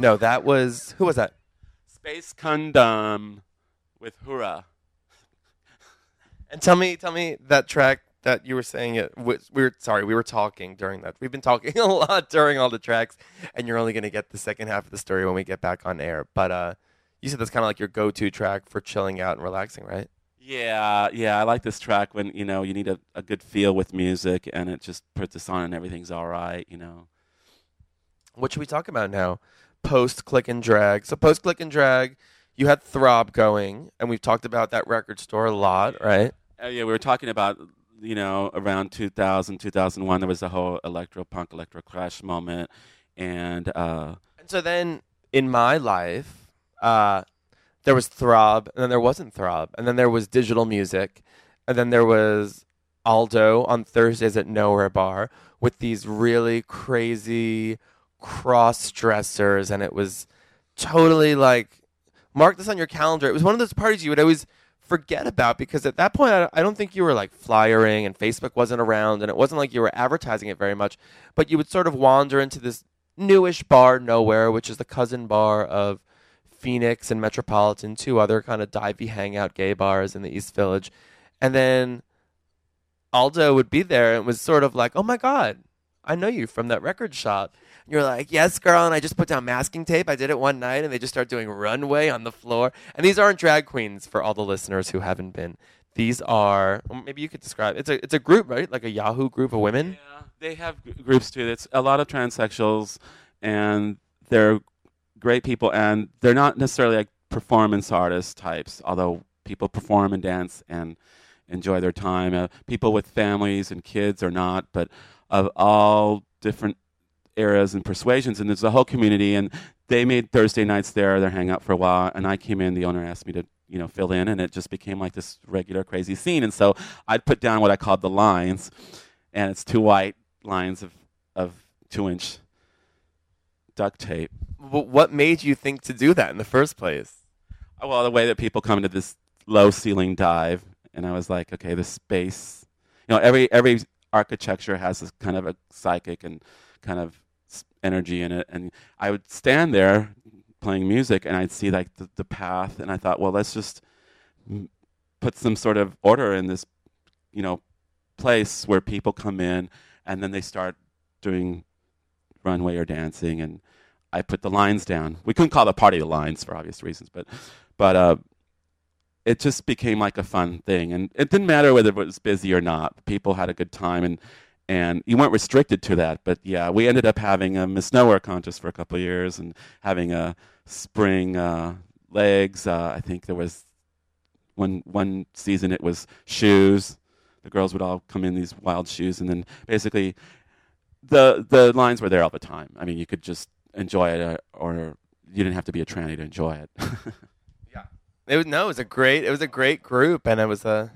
S1: No, that was who was that?
S2: Space Condom with Hurrah.
S1: And tell me, tell me that track that you were saying it. Was, we were sorry, we were talking during that. We've been talking a lot during all the tracks, and you're only going to get the second half of the story when we get back on air. But uh, you said that's kind of like your go-to track for chilling out and relaxing, right?
S2: Yeah, yeah, I like this track when you know you need a, a good feel with music, and it just puts this on, and everything's all right. You know.
S1: What should we talk about now? Post click and drag. So post click and drag, you had Throb going, and we've talked about that record store a lot, right?
S2: Uh, yeah, we were talking about you know around 2000, 2001. There was the whole electro punk, electroclash moment, and uh,
S1: And so then in my life, uh, there was Throb, and then there wasn't Throb, and then there was digital music, and then there was Aldo on Thursdays at Nowhere Bar with these really crazy cross dressers, and it was totally like mark this on your calendar. It was one of those parties you would always forget about because at that point I, don't think you were like flyering and Facebook wasn't around and it wasn't like you were advertising it very much, but you would sort of wander into this newish bar nowhere, which is the cousin bar of Phoenix and Metropolitan, two other kind of divey hangout gay bars in the East Village. And then Aldo would be there and was sort of like, "Oh my god, I know you from that record shop." You're like, "Yes, girl." And I just put down masking tape. I did it one night, and they just start doing runway on the floor. And these aren't drag queens for all the listeners who haven't been. These are maybe you could describe. It's a it's a group, right? Like a Yahoo group of women.
S2: Yeah, they have groups too. It's a lot of transsexuals, and they're great people, and they're not necessarily like performance artist types, although people perform and dance and enjoy their time. Uh, people with families and kids are not, but of all different eras and persuasions, and there's a whole community, and they made Thursday nights there. They're hanging out for a while, and I came in. The owner asked me to, you know, fill in, and it just became like this regular crazy scene. And so I'd put down what I called the lines, and it's two white lines of of two inch duct tape.
S1: W- what made you think to do that in the first place?
S2: Well, the way that people come into this low ceiling dive, and I was like, okay, the space. You know, every every architecture has this kind of a psychic and kind of energy in it, and I would stand there playing music, and I'd see like the, the path, and I thought, well, let's just put some sort of order in this, you know, place where people come in, and then they start doing runway or dancing, and I put the lines down. We couldn't call the party the lines for obvious reasons, but but uh, it just became like a fun thing, and it didn't matter whether it was busy or not. People had a good time, and and you weren't restricted to that. But yeah, we ended up having a Miss Nowhere contest for a couple years, and having a spring uh, legs. Uh, I think there was one one season it was shoes. The girls would all come in these wild shoes, and then basically the the lines were there all the time. I mean, you could just enjoy it, uh, or you didn't have to be a tranny to enjoy it.
S1: Yeah, it was no, it was a great it was a great group and it was a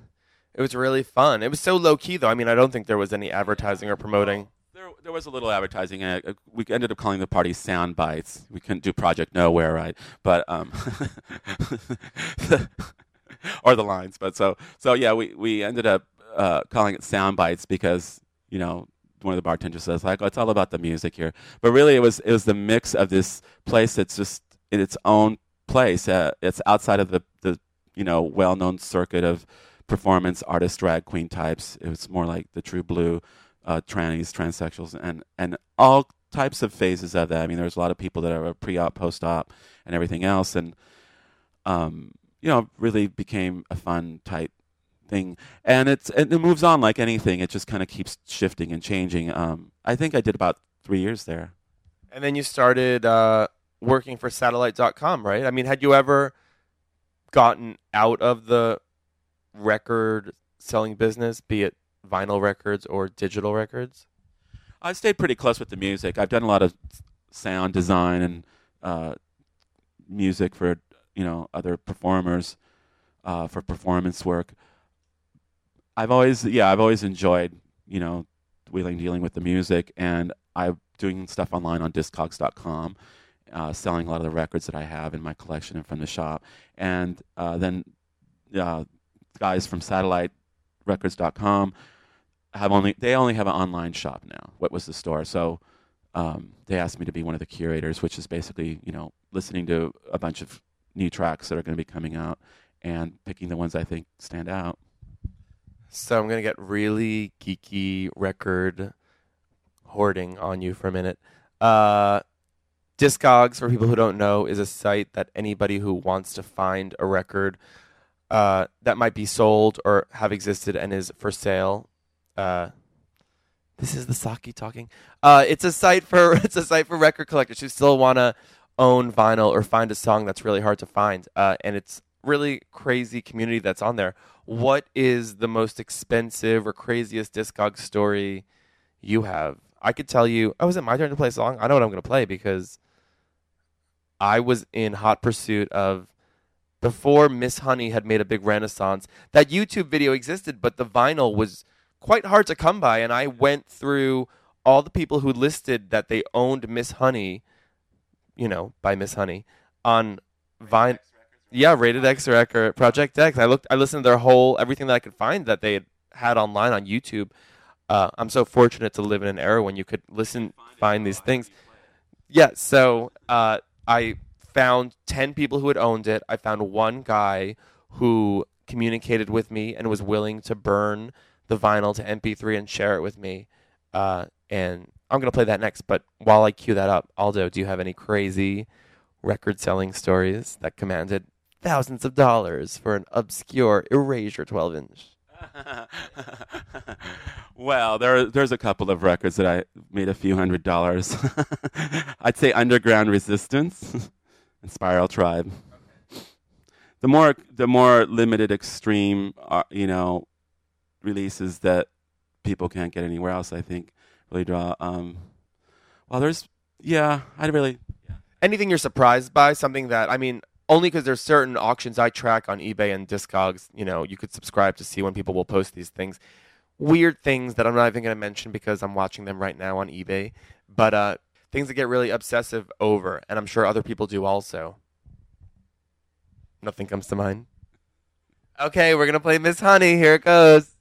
S1: it was really fun. It was so low key though. I mean, I don't think there was any advertising or promoting.
S2: There, there was a little advertising. Uh, uh, we ended up calling the party Sound Bites. We couldn't do Project Nowhere, right? But um, or the lines. But so so yeah, we we ended up uh, calling it Sound Bites because you know one of the bartenders says like, oh, it's all about the music here. But really, it was it was the mix of this place that's just in its own place. Uh, it's outside of the the you know well known circuit of performance artist drag queen types. It was more like the true blue uh, trannies, transsexuals, and and all types of phases of that. I mean, there's a lot of people that are pre-op, post-op, and everything else, and um, you know, really became a fun type thing. And it's and it moves on like anything. It just kind of keeps shifting and changing. Um, I think I did about three years there.
S1: And then you started uh, working for satellite.com, right? I mean, had you ever gotten out of the record selling business, be it vinyl records or digital records?
S2: I stayed pretty close with the music. I've done a lot of sound design and uh, music for you know other performers uh, for performance work. I've always yeah I've always enjoyed you know wheeling dealing with the music and I'm doing stuff online on Discogs.com, uh, selling a lot of the records that I have in my collection and from the shop, and uh, then uh, guys from SatelliteRecords.com have only they only have an online shop now. What was the store? So um, they asked me to be one of the curators, which is basically you know listening to a bunch of new tracks that are going to be coming out and picking the ones I think stand out.
S1: So I'm gonna get really geeky record hoarding on you for a minute. Uh, Discogs, for people who don't know, is a site that anybody who wants to find a record uh, that might be sold or have existed and is for sale. Uh, this is the Saki talking. Uh, it's a site for it's a site for record collectors who still want to own vinyl or find a song that's really hard to find. Uh, and it's really crazy community that's on there. What is the most expensive or craziest Discog story you have? I could tell you. Oh, is it my turn to play a song? I know what I'm going to play because I was in hot pursuit of before Miss Honey had made a big renaissance. That YouTube video existed, but the vinyl was quite hard to come by, and I went through all the people who listed that they owned Miss Honey, you know, by Miss Honey on Vine. Yeah, Rated X record, Project X. I looked, I listened to their whole everything that I could find that they had, had online on YouTube. Uh, I'm so fortunate to live in an era when you could listen, find these things. Yeah, so uh, I found 10 people who had owned it. I found one guy who communicated with me and was willing to burn the vinyl to MP3 and share it with me. Uh, and I'm going to play that next. But while I cue that up, Aldo, do you have any crazy record selling stories that commanded thousands of dollars for an obscure Erasure 12 inch?
S2: well, there there's a couple of records that I made a few hundred dollars. I'd say Underground Resistance and Spiral Tribe. The more the more limited, extreme, uh, you know, releases that people can't get anywhere else. I think really draw. Um, well, there's yeah, I really
S1: anything you're surprised by something that i mean only because there's certain auctions i track on ebay and discogs you know you could subscribe to see when people will post these things weird things that i'm not even going to mention because i'm watching them right now on ebay but uh, things that get really obsessive over and i'm sure other people do also. Nothing comes to mind. Okay we're to play miss honey. Here it goes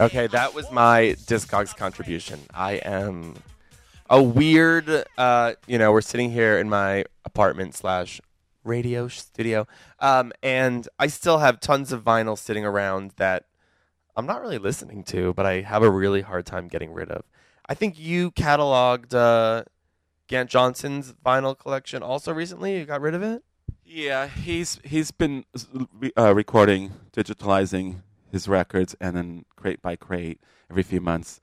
S1: Okay, that was my Discogs contribution. I am a weird, uh, you know, we're sitting here in my apartment slash radio studio, um, and I still have tons of vinyl sitting around that I'm not really listening to, but I have a really hard time getting rid of. I think you cataloged uh, Gant Johnson's vinyl collection also recently. You got rid of it?
S2: Yeah, he's he's been uh, recording, digitalizing his records, and then crate by crate every few months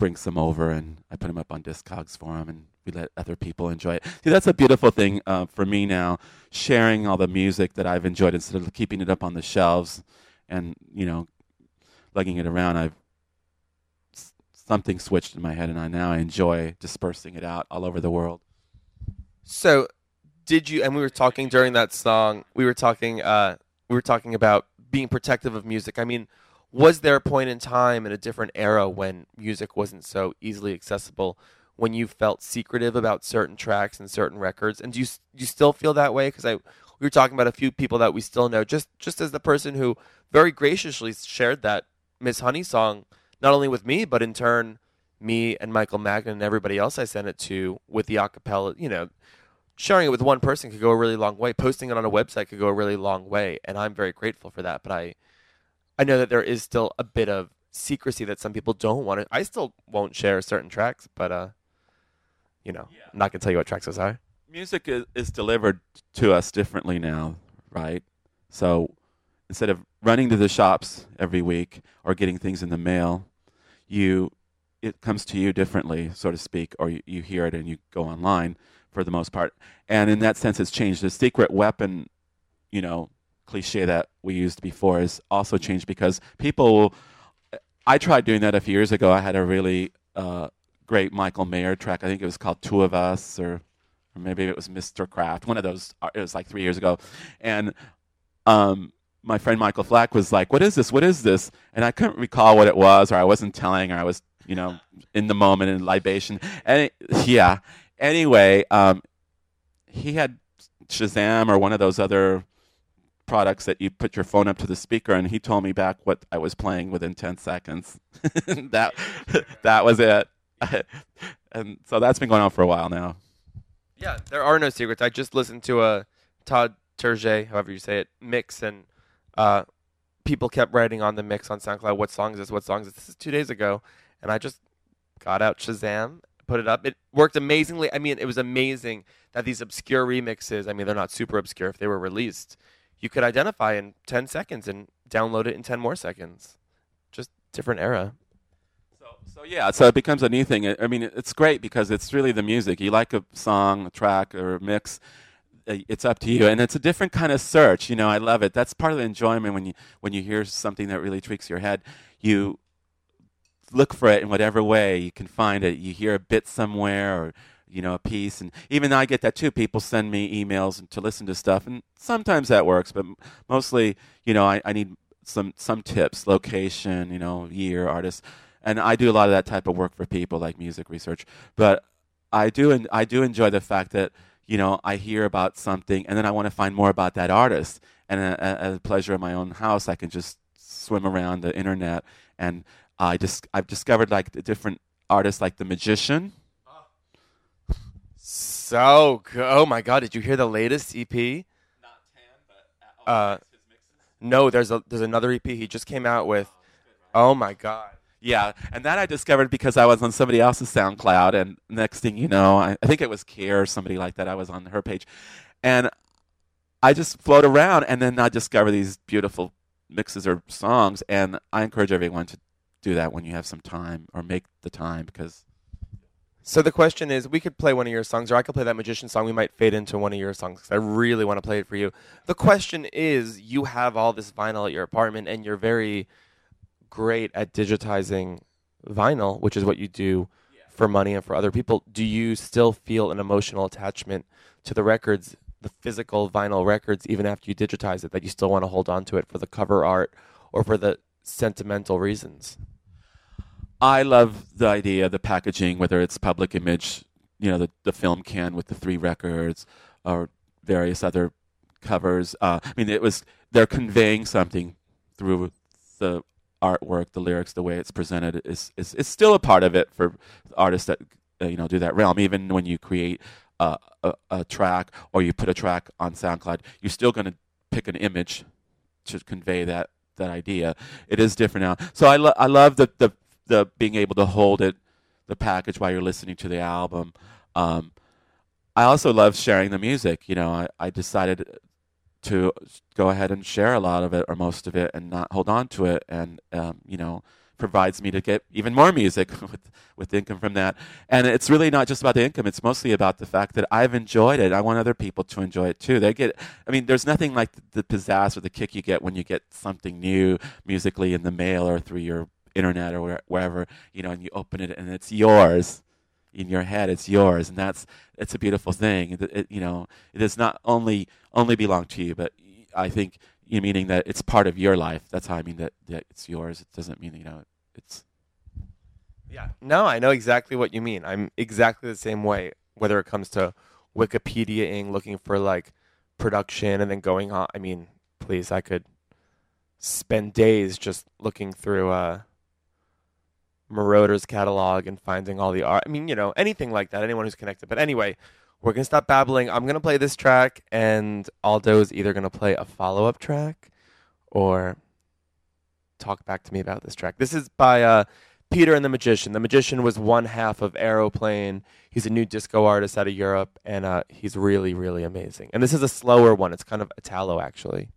S2: brings them over, and I put them up on Discogs for him, and we let other people enjoy it. See, that's a beautiful thing uh, for me now, sharing all the music that I've enjoyed instead of keeping it up on the shelves, and you know, lugging it around. I've something switched in my head, and I now I enjoy dispersing it out all over the world.
S1: So, did you? And we were talking during that song. We were talking. Uh, we were talking about being protective of music. I mean, was there a point in time in a different era when music wasn't so easily accessible, when you felt secretive about certain tracks and certain records? And do you do you still feel that way? Because I we were talking about a few people that we still know. Just just as the person who very graciously shared that Miss Honey song, not only with me, but in turn me and Michael Magnan and everybody else I sent it to with the acapella, you know, sharing it with one person could go a really long way. Posting it on a website could go a really long way, and I'm very grateful for that. But I, I know that there is still a bit of secrecy that some people don't want to. I still won't share certain tracks, but uh, you know, I'm not gonna tell you what tracks those are.
S2: music is, is delivered to us differently now, right? So instead of running to the shops every week or getting things in the mail, you it comes to you differently, so to speak, or you, you hear it and you go online for the most part. And in that sense, it's changed. The secret weapon, you know, cliche that we used before is also changed because people. I tried doing that a few years ago. I had a really uh, great Michael Mayer track. I think it was called Two of Us or or maybe it was Mr. Kraft, one of those. uh, It was like three years ago, and um, my friend Michael Flack was like, "What is this? What is this?" And I couldn't recall what it was, or I wasn't telling, or I was, you know, in the moment in libation. And yeah. Anyway, um, he had Shazam or one of those other products that you put your phone up to the speaker, and he told me back what I was playing within ten seconds. that that was it. and so that's been going on for a while now.
S1: Yeah, there are no secrets. I just listened to a Todd Terje, however you say it, mix, and uh, people kept writing on the mix on SoundCloud, "What song is this? What song is this?" This is two days ago, and I just got out Shazam, put it up. It worked amazingly. I mean, it was amazing that these obscure remixes. I mean, they're not super obscure. If they were released, you could identify in ten seconds and download it in ten more seconds. Just different era.
S2: So, so yeah, so it becomes a new thing. I mean, it's great because it's really the music. You like a song, a track, or a mix, uh, it's up to you, and it's a different kind of search. You know, I love it. That's part of the enjoyment when you when you hear something that really tweaks your head. You look for it in whatever way you can find it. You hear a bit somewhere, or you know, a piece, and even I get that too. People send me emails to listen to stuff, and sometimes that works, but mostly, you know, I, I need some some tips, location, you know, year, artist, and I do a lot of that type of work for people like music research. But I do and I do enjoy the fact that you know I hear about something and then I want to find more about that artist. And uh, a- a- as a pleasure in my own house, I can just swim around the internet and I just I've discovered like the different artists like the magician.
S1: So, go- oh my God, did you hear the latest EP? Not Tan, but uh, no, there's a there's another EP he just came out with. Oh my God.
S2: Yeah, and that I discovered because I was on somebody else's SoundCloud, and next thing you know, I, I think it was Kier or somebody like that. I was on her page, and I just float around, and then I discover these beautiful mixes or songs, and I encourage everyone to do that when you have some time or make the time because
S1: So the question is, we could play one of your songs, or I could play that magician song. We might fade into one of your songs 'cause I really want to play it for you. The question is, you have all this vinyl at your apartment, and you're very great at digitizing vinyl, which is what you do for money and for other people. Do you still feel an emotional attachment to the records, the physical vinyl records, even after you digitize it? That you still want to hold on to it for the cover art or for the sentimental reasons?
S2: I love the idea, the packaging, whether it's public image, you know, the, the film can with the three records or various other covers. Uh, I mean, it was they're conveying something through the artwork, the lyrics, the way it's presented is is, is still a part of it for artists that uh, you know do that realm. Even when you create a, a, a track or you put a track on SoundCloud, you're still going to pick an image to convey that that idea. It is different now. So I lo- I love the, the the being able to hold it, the package while you're listening to the album. Um, I also love sharing the music. You know, I, I decided to go ahead and share a lot of it or most of it and not hold on to it and um, you know provides me to get even more music with with income from that and it's really not just about the income it's mostly about the fact that I've enjoyed it I want other people to enjoy it too they get I mean there's nothing like the pizzazz or the kick you get when you get something new musically in the mail or through your internet or where, wherever you know and you open it and it's yours in your head it's yours and that's it's a beautiful thing it, it, you know it does not only only belong to you but i think you know, meaning that it's part of your life that's how i mean that, that it's yours it doesn't mean you know it's
S1: Yeah. No, I know exactly what you mean. I'm exactly the same way, whether it comes to Wikipediaing, looking for like production and then going on. I mean, please, I could spend days just looking through uh, Marauder's catalog and finding all the art. I mean, you know, anything like that, anyone who's connected. But anyway, we're going to stop babbling. I'm going to play this track, and Aldo is either going to play a follow up track or talk back to me about this track. This is by uh, Peter and the Magician. The Magician was one half of Aeroplane. He's a new disco artist out of Europe, and uh, he's really, really amazing. And this is a slower one. It's kind of Italo, actually.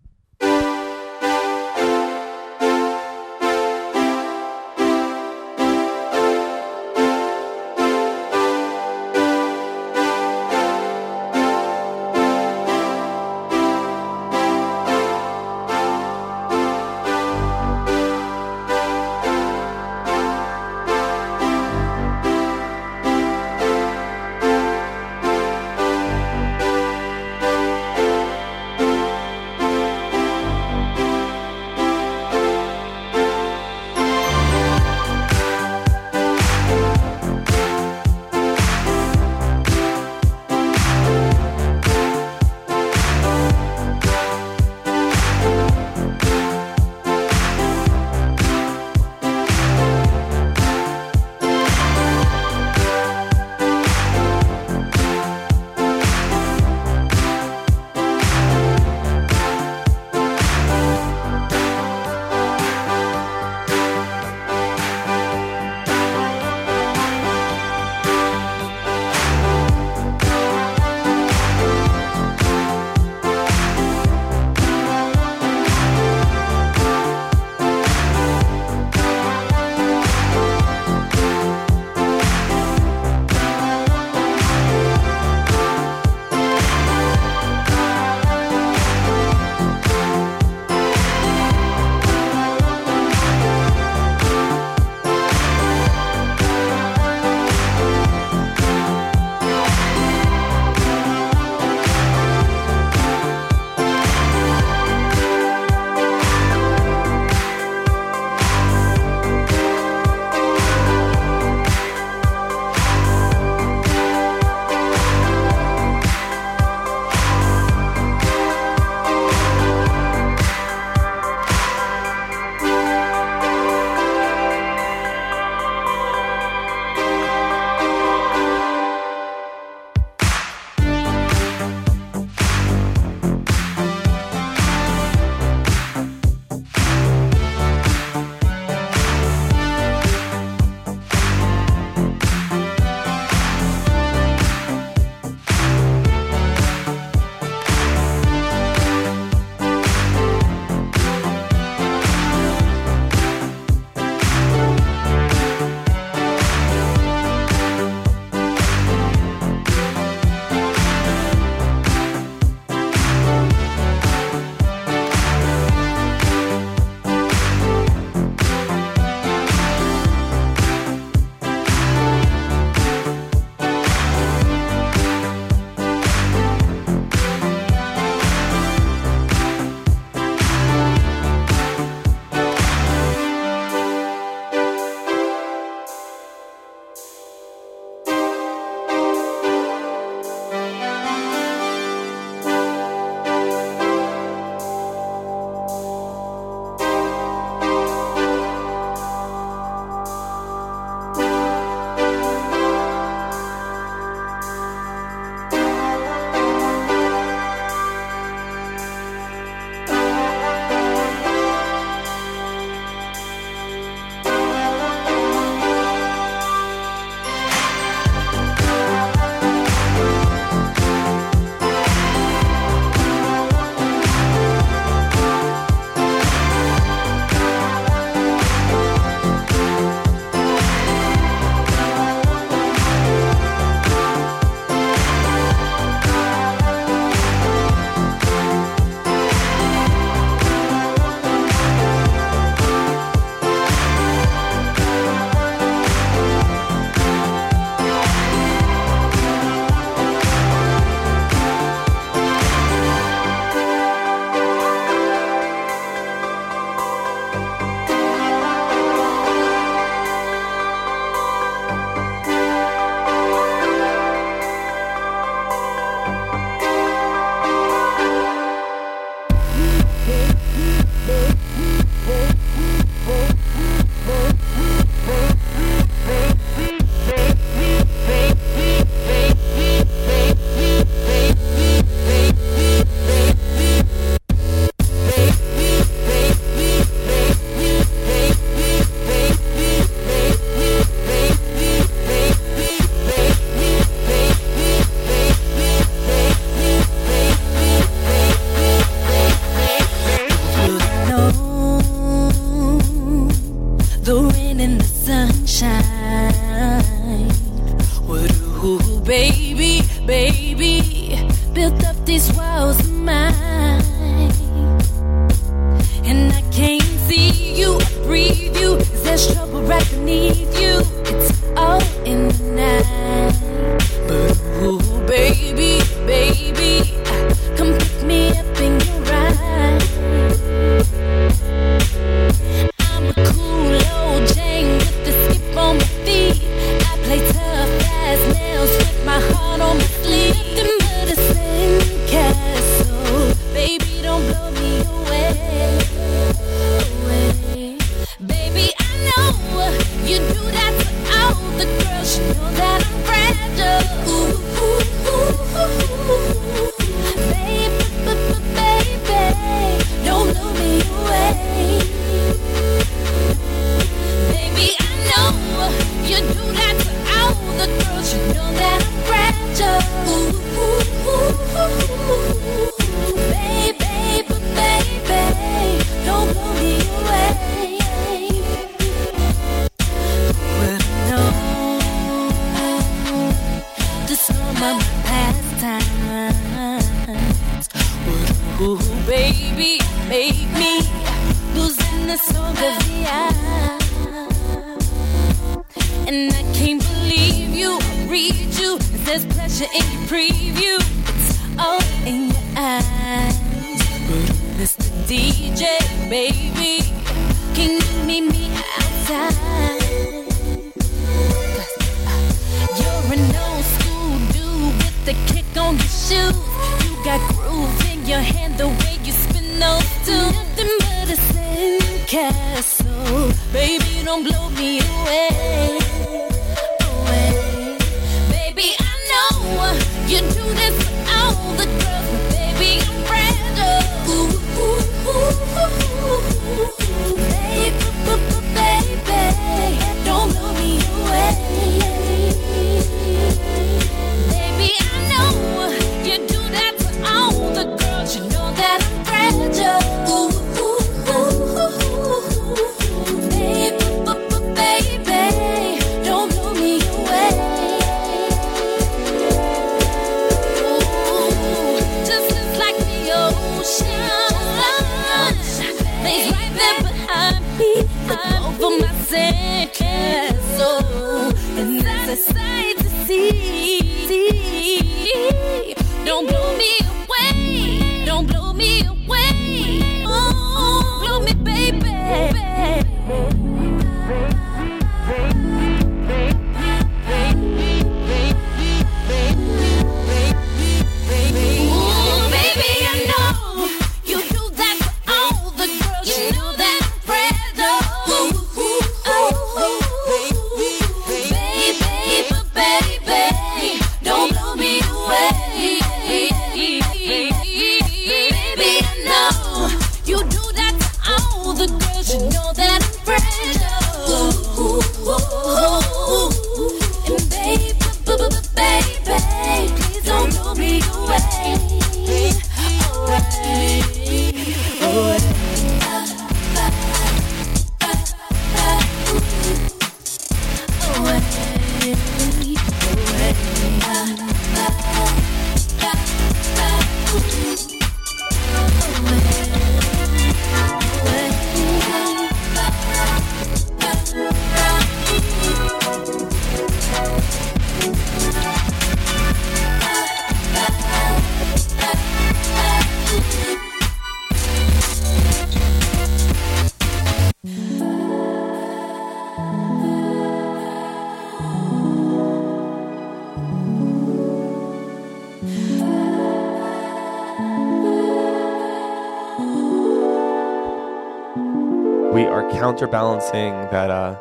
S3: Balancing that
S1: uh,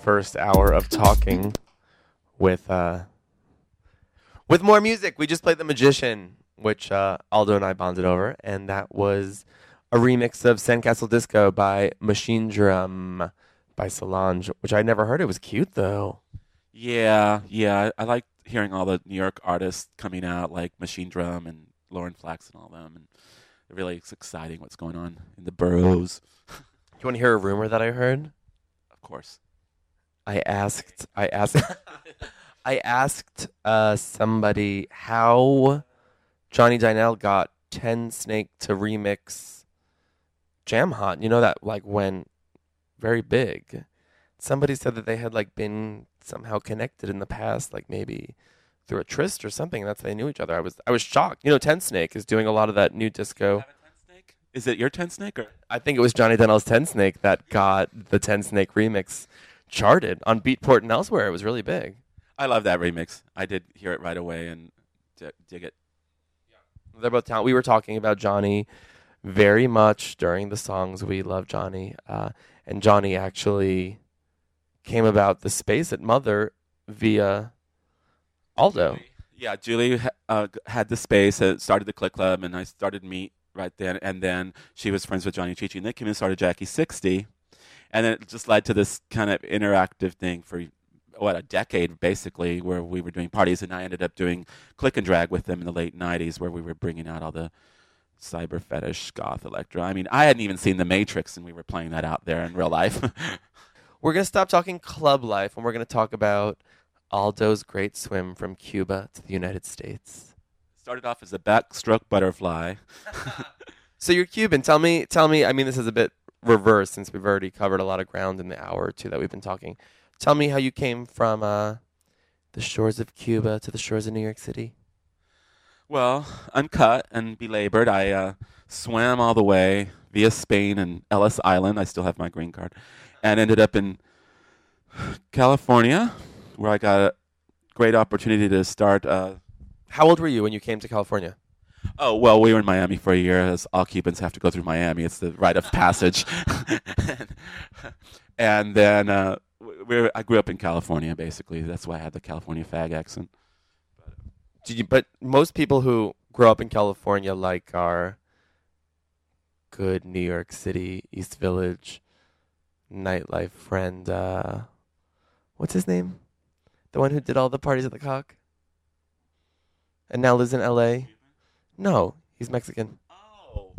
S1: first hour of talking with uh, with more music. We just played The Magician, which uh, Aldo and I bonded over, and that was a remix of Sandcastle Disco by Machinedrum by Solange, which I never heard. It was cute though.
S2: Yeah, yeah. I like hearing all the New York artists coming out, like Machinedrum and Lauren Flax and all them, and it really is exciting what's going on in the boroughs
S1: you want to hear a rumor that I heard?
S2: Of course.
S1: I asked. I asked. I asked uh, somebody how Johnny Dynell got Tensnake to remix Jam Hot. You know that like went very big. Somebody said that they had like been somehow connected in the past, like maybe through a tryst or something. That's how they knew each other. I was I was shocked. You know, Tensnake is doing a lot of that new disco.
S2: Is it your Tensnake or?
S1: I think it was Johnny Dynell's Ten Snake that got the Tensnake remix charted on Beatport and elsewhere. It was really big.
S2: I love that remix. I did hear it right away and d- dig it.
S1: They're both talent. We were talking about Johnny very much during the songs. We love Johnny, uh, and Johnny actually came about the space at Mother via Aldo.
S2: Yeah, Julie ha- uh, had the space, uh, started the Clit Club, and I started Meat right then. And then she was friends with Johnny Chichi, and they came and started Jackie 60. And then it just led to this kind of interactive thing for, what, a decade basically, where we were doing parties. And I ended up doing Click and Drag with them in the late 90s, where we were bringing out all the cyber fetish, goth, electro. I mean, I hadn't even seen The Matrix, and we were playing that out there in real life.
S1: We're gonna stop talking club life, and we're gonna talk about Aldo's great swim from Cuba to the United States.
S2: Started off as a backstroke butterfly.
S1: So you're Cuban. Tell me, tell me. I mean, this is a bit reverse since we've already covered a lot of ground in the hour or two that we've been talking. Tell me how you came from uh, the shores of Cuba to the shores of New York City.
S2: Well, uncut and belabored, I uh, swam all the way via Spain and Ellis Island. I still have my green card, and ended up in California, where I got a great opportunity to start. Uh,
S1: How old were you when you came to California?
S2: oh well, we were in Miami for a year, as all Cubans have to go through Miami. It's the rite of passage. and then uh, we were, I grew up in California, basically. That's why I had the California fag accent.
S1: Did you? But most people who grow up in California, like our good New York City East Village nightlife friend, uh, what's his name? The one who did all the parties at the Cock, and now lives in L.A. No, he's Mexican.
S2: Oh,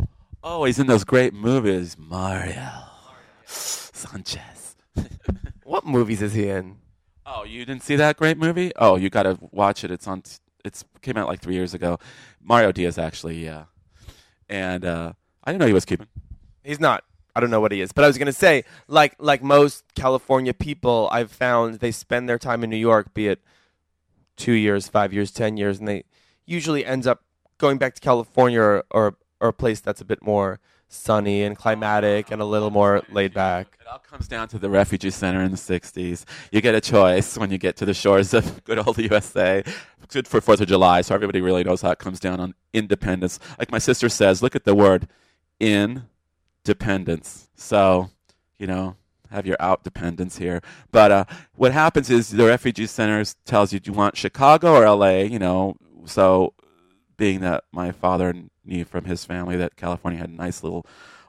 S2: oh, he's in those great movies, Mario Sanchez.
S1: What movies is he in?
S2: Oh, you didn't see that great movie? Oh, you got to watch it. It's on. T- it's came out like three years ago. Mario Diaz, actually, yeah. And uh, I didn't know he was Cuban.
S1: He's not. I don't know what he is, but I was gonna say, like like most California people, I've found they spend their time in New York, be it two years, five years, ten years, and they usually ends up going back to California or or, or a place that's a bit more sunny and climatic and a little more laid back.
S2: It all comes down to the refugee center in the '60s. You get a choice when you get to the shores of good old USA. Good for Fourth of July, so everybody really knows how it comes down on independence. Like my sister says, look at the word independence. So, you know, have your out dependence here. But uh, what happens is the refugee centers tells you, do you want Chicago or LA? You know, so being that my father knew from his family that California had nice little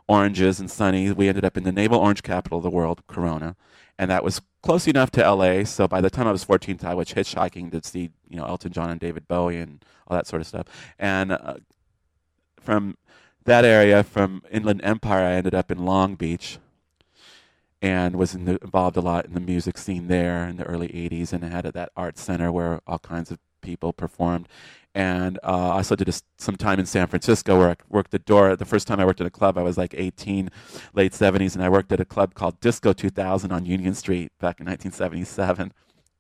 S2: oranges and sunny, we ended up in the naval orange capital of the world, Corona, and that was close enough to LA. So by the time I was 14, I was hitchhiking to see you know Elton John and David Bowie and all that sort of stuff. And uh, from that area, from Inland Empire, I ended up in Long Beach, and was in the, involved a lot in the music scene there in the early 80s and I had that art center where all kinds of people performed and uh, I also did a some time in San Francisco where I worked the door. The first time I worked at a club, I was like 18, late 70s, and I worked at a club called Disco 2000 on Union Street back in 1977.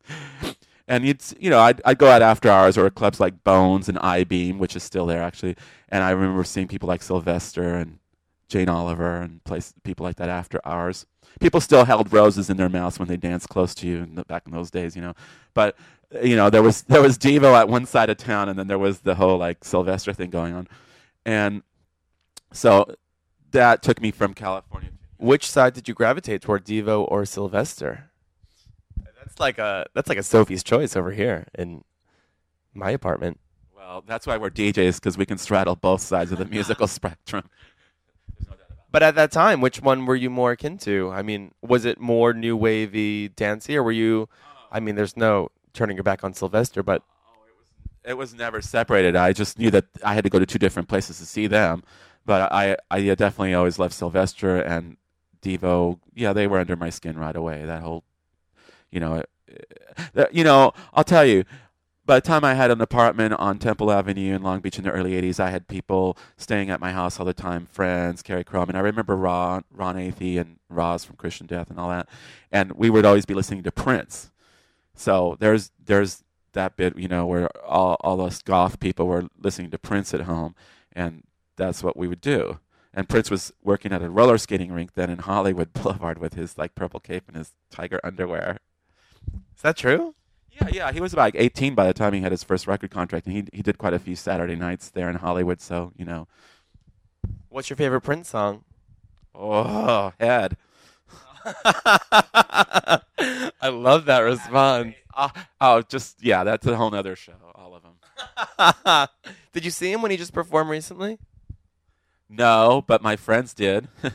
S2: And you'd, you know, I'd, I'd go out after hours or clubs like Bones and I Beam, which is still there actually. And I remember seeing people like Sylvester and Jane Oliver and place people like that after hours. People still held roses in their mouths when they danced close to you in the, back in those days, you know. But you know, there was there was Devo at one side of town, and then there was the whole like Sylvester thing going on, and so that took me from California.
S1: Which side did you gravitate toward, Devo or Sylvester? That's like a that's like a Sophie's choice over here in my apartment.
S2: Well, that's why we're DJs because we can straddle both sides of the musical spectrum.
S1: But at that time, which one were you more akin to? I mean, was it more new wavy, dancey, or were you? I mean, there's no turning your back on Sylvester, but
S2: It was never separated. I just knew that I had to go to two different places to see them. But I, I definitely always loved Sylvester and Devo. Yeah, they were under my skin right away. That whole, you know, uh, you know, I'll tell you. By the time I had an apartment on Temple Avenue in Long Beach in the early '80s, I had people staying at my house all the time, friends, Carrie Crum, and I remember Ron, Ron Athey and Rozz from Christian Death and all that, and we would always be listening to Prince. So there's there's that bit, you know, where all all us goth people were listening to Prince at home, and that's what we would do. And Prince was working at a roller skating rink then in Hollywood Boulevard with his like purple cape and his tiger underwear.
S1: Is that true?
S2: Yeah, yeah, he was about like 18 by the time he had his first record contract, and he he did quite a few Saturday nights there in Hollywood. So you know,
S1: What's your favorite Prince song?
S2: oh, head.
S1: I love that response.
S2: Oh, oh, just yeah, that's a whole nother show. All of them.
S1: Did you see him when he just performed recently?
S2: No, but my friends did.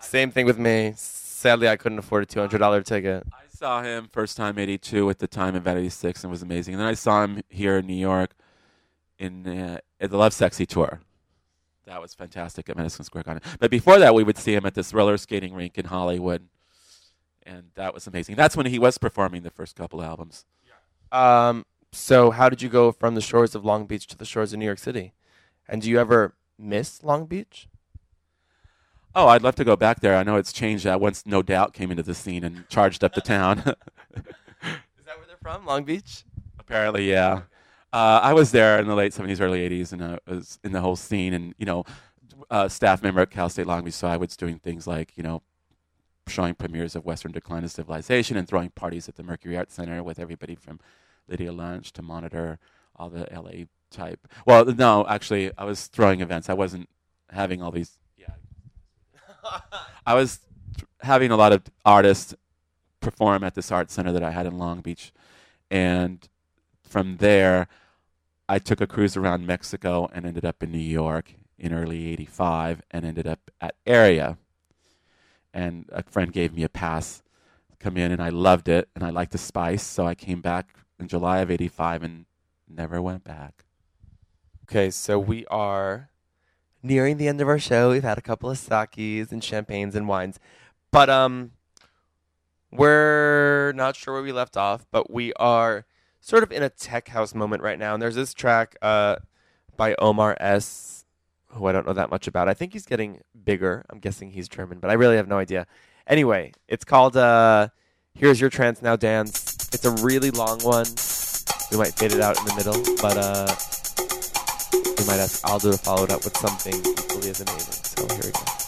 S1: Same thing with me. Sadly, I couldn't afford a two hundred dollar ticket.
S2: I saw him first time '82 at the time in Vanity Six and it was amazing. And then I saw him here in New York in uh, at the Lovesexy tour. That was fantastic at Madison Square Garden. But before that, we would see him at this roller skating rink in Hollywood, and that was amazing. That's when he was performing the first couple albums. Yeah.
S1: Um, so how did you go from the shores of Long Beach to the shores of New York City? And do you ever miss Long Beach?
S2: Oh, I'd love to go back there. I know it's changed that once No Doubt came into the scene and charged up the town.
S1: Is that where they're from, Long Beach?
S2: Apparently, yeah. Uh, I was there in the late '70s, early '80s, and I was in the whole scene. And you know, uh, staff member at Cal State Long Beach, so I was doing things like you know, showing premieres of Western Decline of Civilization and throwing parties at the Mercury Art Center with everybody from Lydia Lunch to Monitor, all the LA type. Well, no, actually, I was throwing events. I wasn't having all these. I was having a lot of artists perform at this art center that I had in Long Beach, and from there, I took a cruise around Mexico and ended up in New York in early '85, and ended up at Area. And a friend gave me a pass, to come in, and I loved it, and I liked the spice, so I came back in July of '85 and never went back.
S1: Okay, so we are nearing the end of our show. We've had a couple of sakis and champagnes and wines, but um, we're not sure where we left off. But we are sort of in a tech house moment right now, and there's this track uh by Omar S, who I don't know that much about. I think he's getting bigger. I'm guessing he's German, but I really have no idea. Anyway, it's called uh, "Here's Your Trance Now Dance." It's a really long one. We might fade it out in the middle, but uh. Might ask Aldo to follow it up with something equally as amazing. So here we go.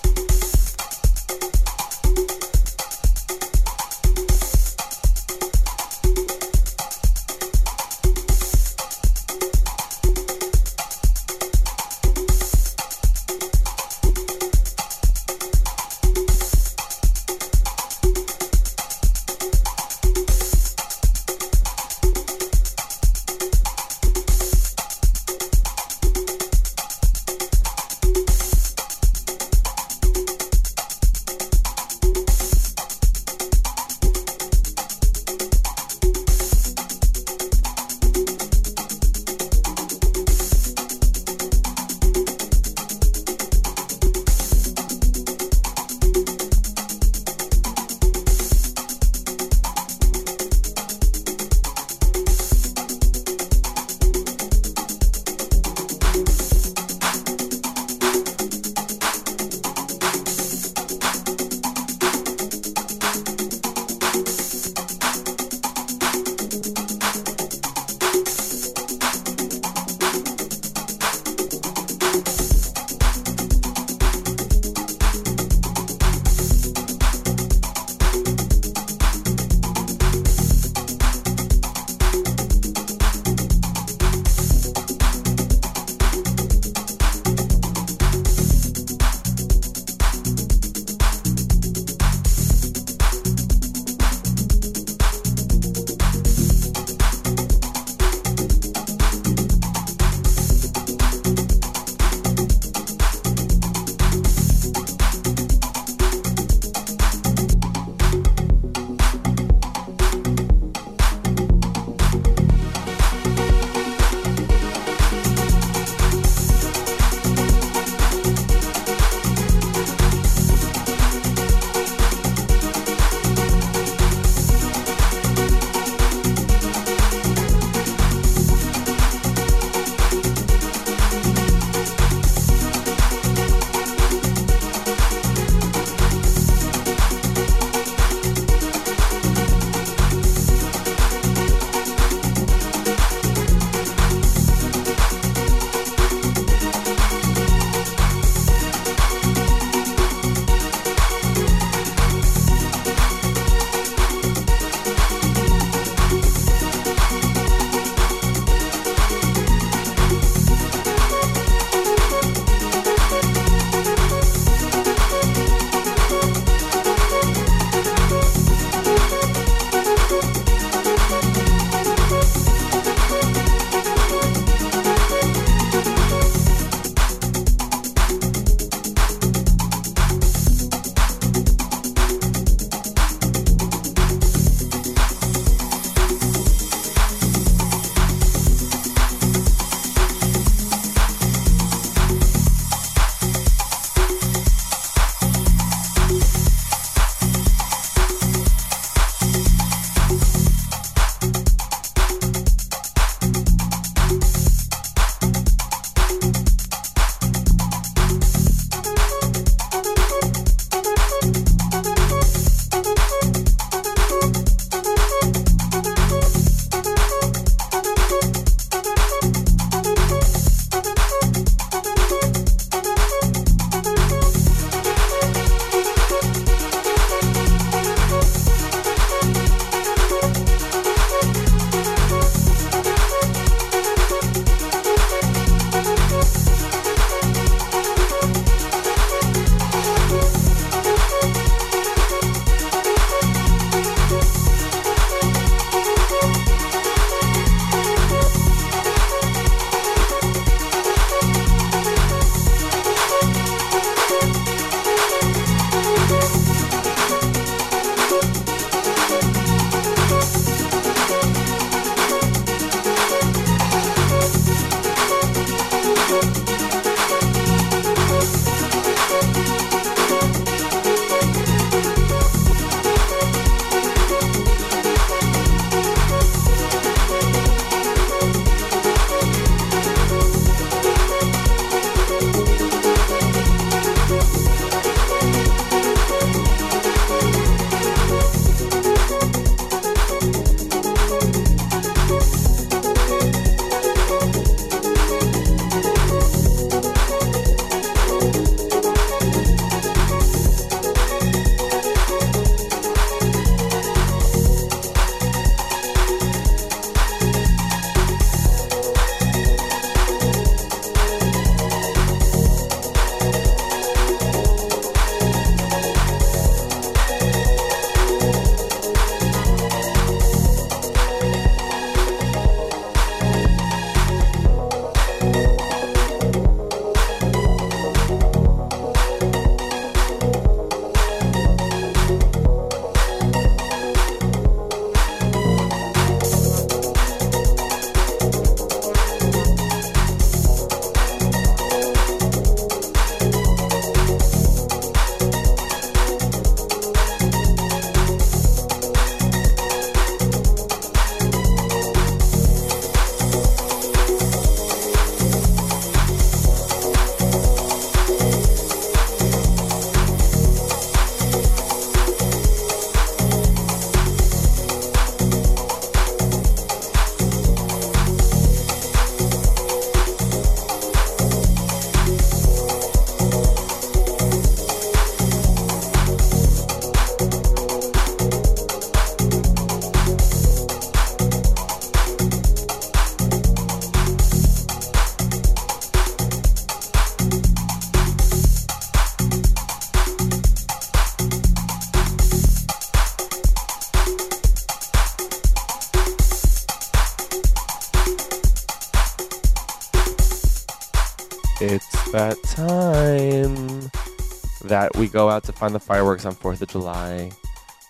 S1: That we go out to find the fireworks on 4th of July.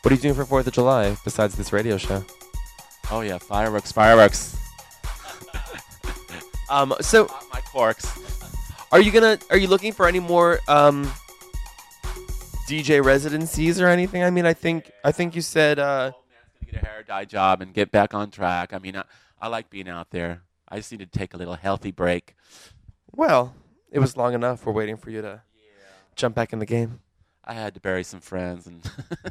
S1: What are you doing for 4th of July besides this radio show?
S2: Oh yeah, fireworks, fireworks.
S1: Um, so
S2: my corks.
S1: are you gonna are you looking for any more um DJ residencies or anything? I mean, I think I think you said uh
S2: Old man's gonna get a hair dye job and get back on track. I mean, I, I like being out there. I just need to take a little healthy break.
S1: well, it was long enough. We're waiting for you to jump back in the game.
S2: I had to bury some friends and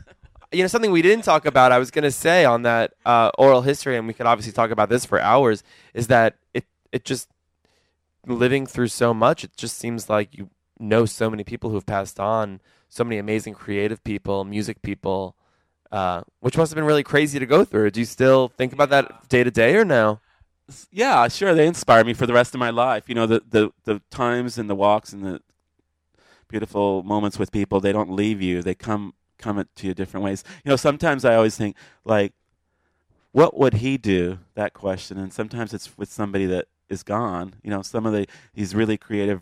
S1: you know something we didn't talk about i was going to say on that uh, oral history and we could obviously talk about this for hours is that it it just living through so much it just seems like you know so many people who have passed on so many amazing creative people music people uh, which must have been really crazy to go through do you still think about that day to day or no
S2: yeah, sure, they inspire me for the rest of my life. You know, the the the times and the walks and the beautiful moments with people, they don't leave you. They come come to you different ways. You know, sometimes I always think like what would he do? That question, and sometimes it's with somebody that is gone. You know, some of the these really creative,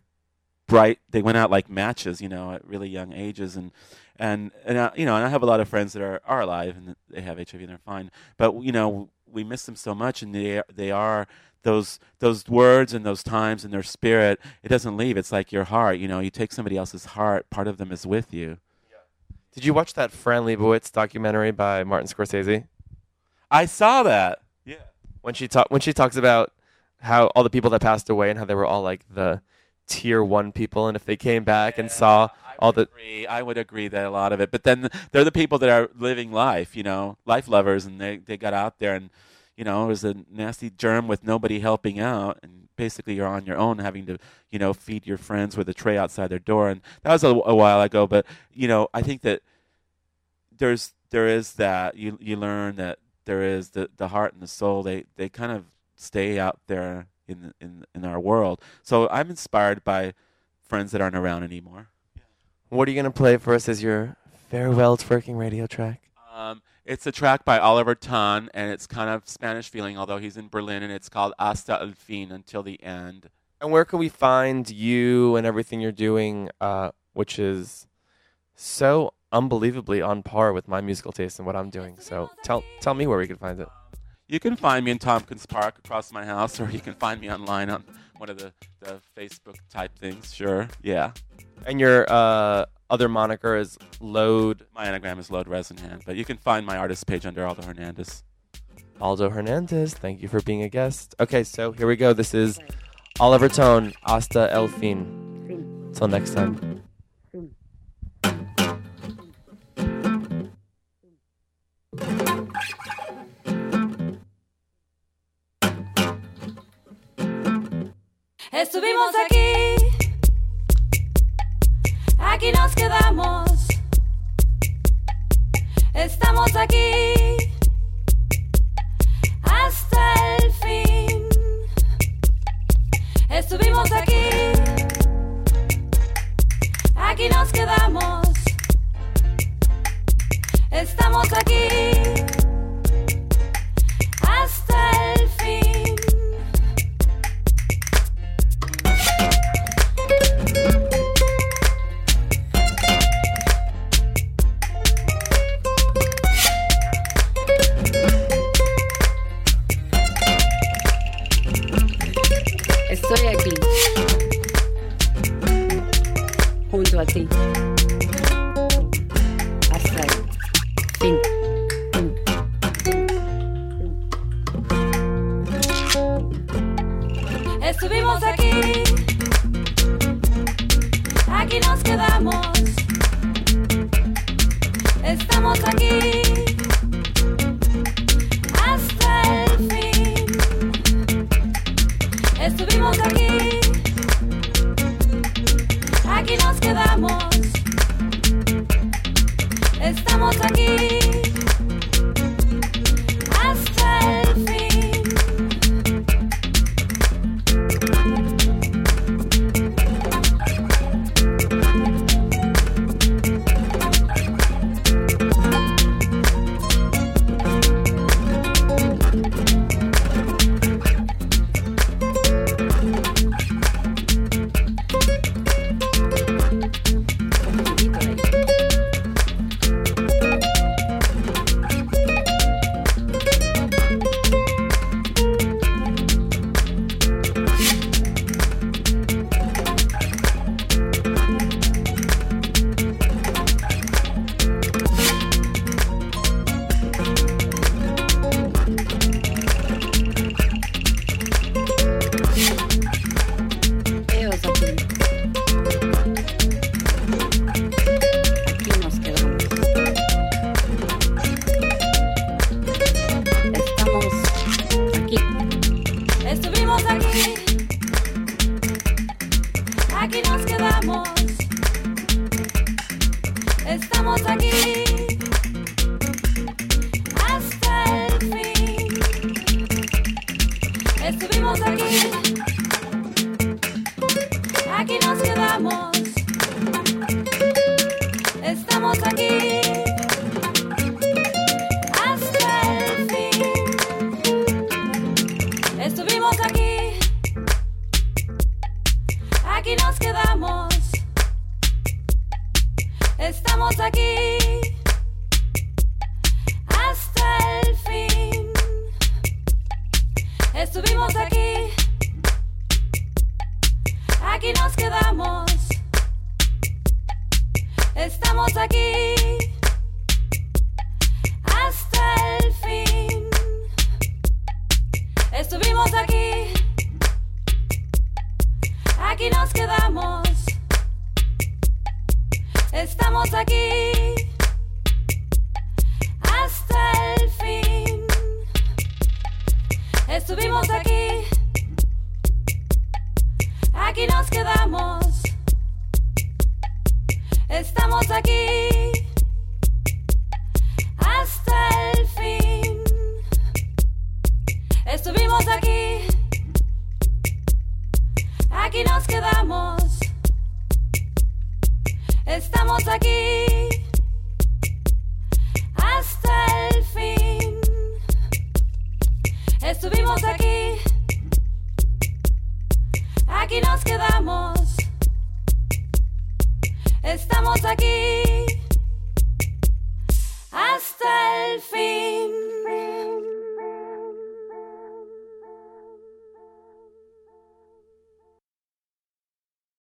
S2: bright. They went out like matches. You know, at really young ages, and and and I, you know, and I have a lot of friends that are are alive and they have HIV and they're fine. But you know, we miss them so much, and they they are those those words and those times and their spirit. It doesn't leave. It's like your heart. You know, you take somebody else's heart. Part of them is with you.
S1: did you watch that fran lebowitz documentary by martin scorsese
S2: I saw that. Yeah.
S1: when she talk when she talks about how all the people that passed away and how they were all like the tier one people and if they came back and saw all the
S2: agree. I would agree that a lot of it. But then they're the people that are living life, you know, life lovers, and they they got out there and you know it was a nasty germ with nobody helping out, and basically you're on your own, having to you know feed your friends with a tray outside their door, and that was a, a while ago. But you know, I think that there's there is that you you learn that there is the the heart and the soul. They they kind of stay out there in in in our world. So I'm inspired by friends that aren't around anymore.
S1: what are you gonna play for us as your farewell twerking radio track
S2: Um, it's a track by Oliver Ton, and it's kind of Spanish feeling, although he's in Berlin, and it's called Hasta el fin, until the end.
S1: and where can we find you and everything you're doing uh, which is so unbelievably on par with my musical taste and what i'm doing so tell tell me where we can find it
S2: You can find me in Tompkins Park across my house, or you can find me online on one of the, the Facebook type things. Sure, yeah.
S1: and your uh, other moniker is load
S2: My anagram is Load Resin Hand, but you can find my artist page under Aldo Hernandez.
S1: Aldo Hernandez, thank you for being a guest. Okay, so here we go. This is Oliver Tone, Hasta El Fin. Till next time.
S3: Estuvimos aquí, aquí nos quedamos. Estamos aquí hasta el fin. Estuvimos aquí, aquí nos quedamos. Estamos aquí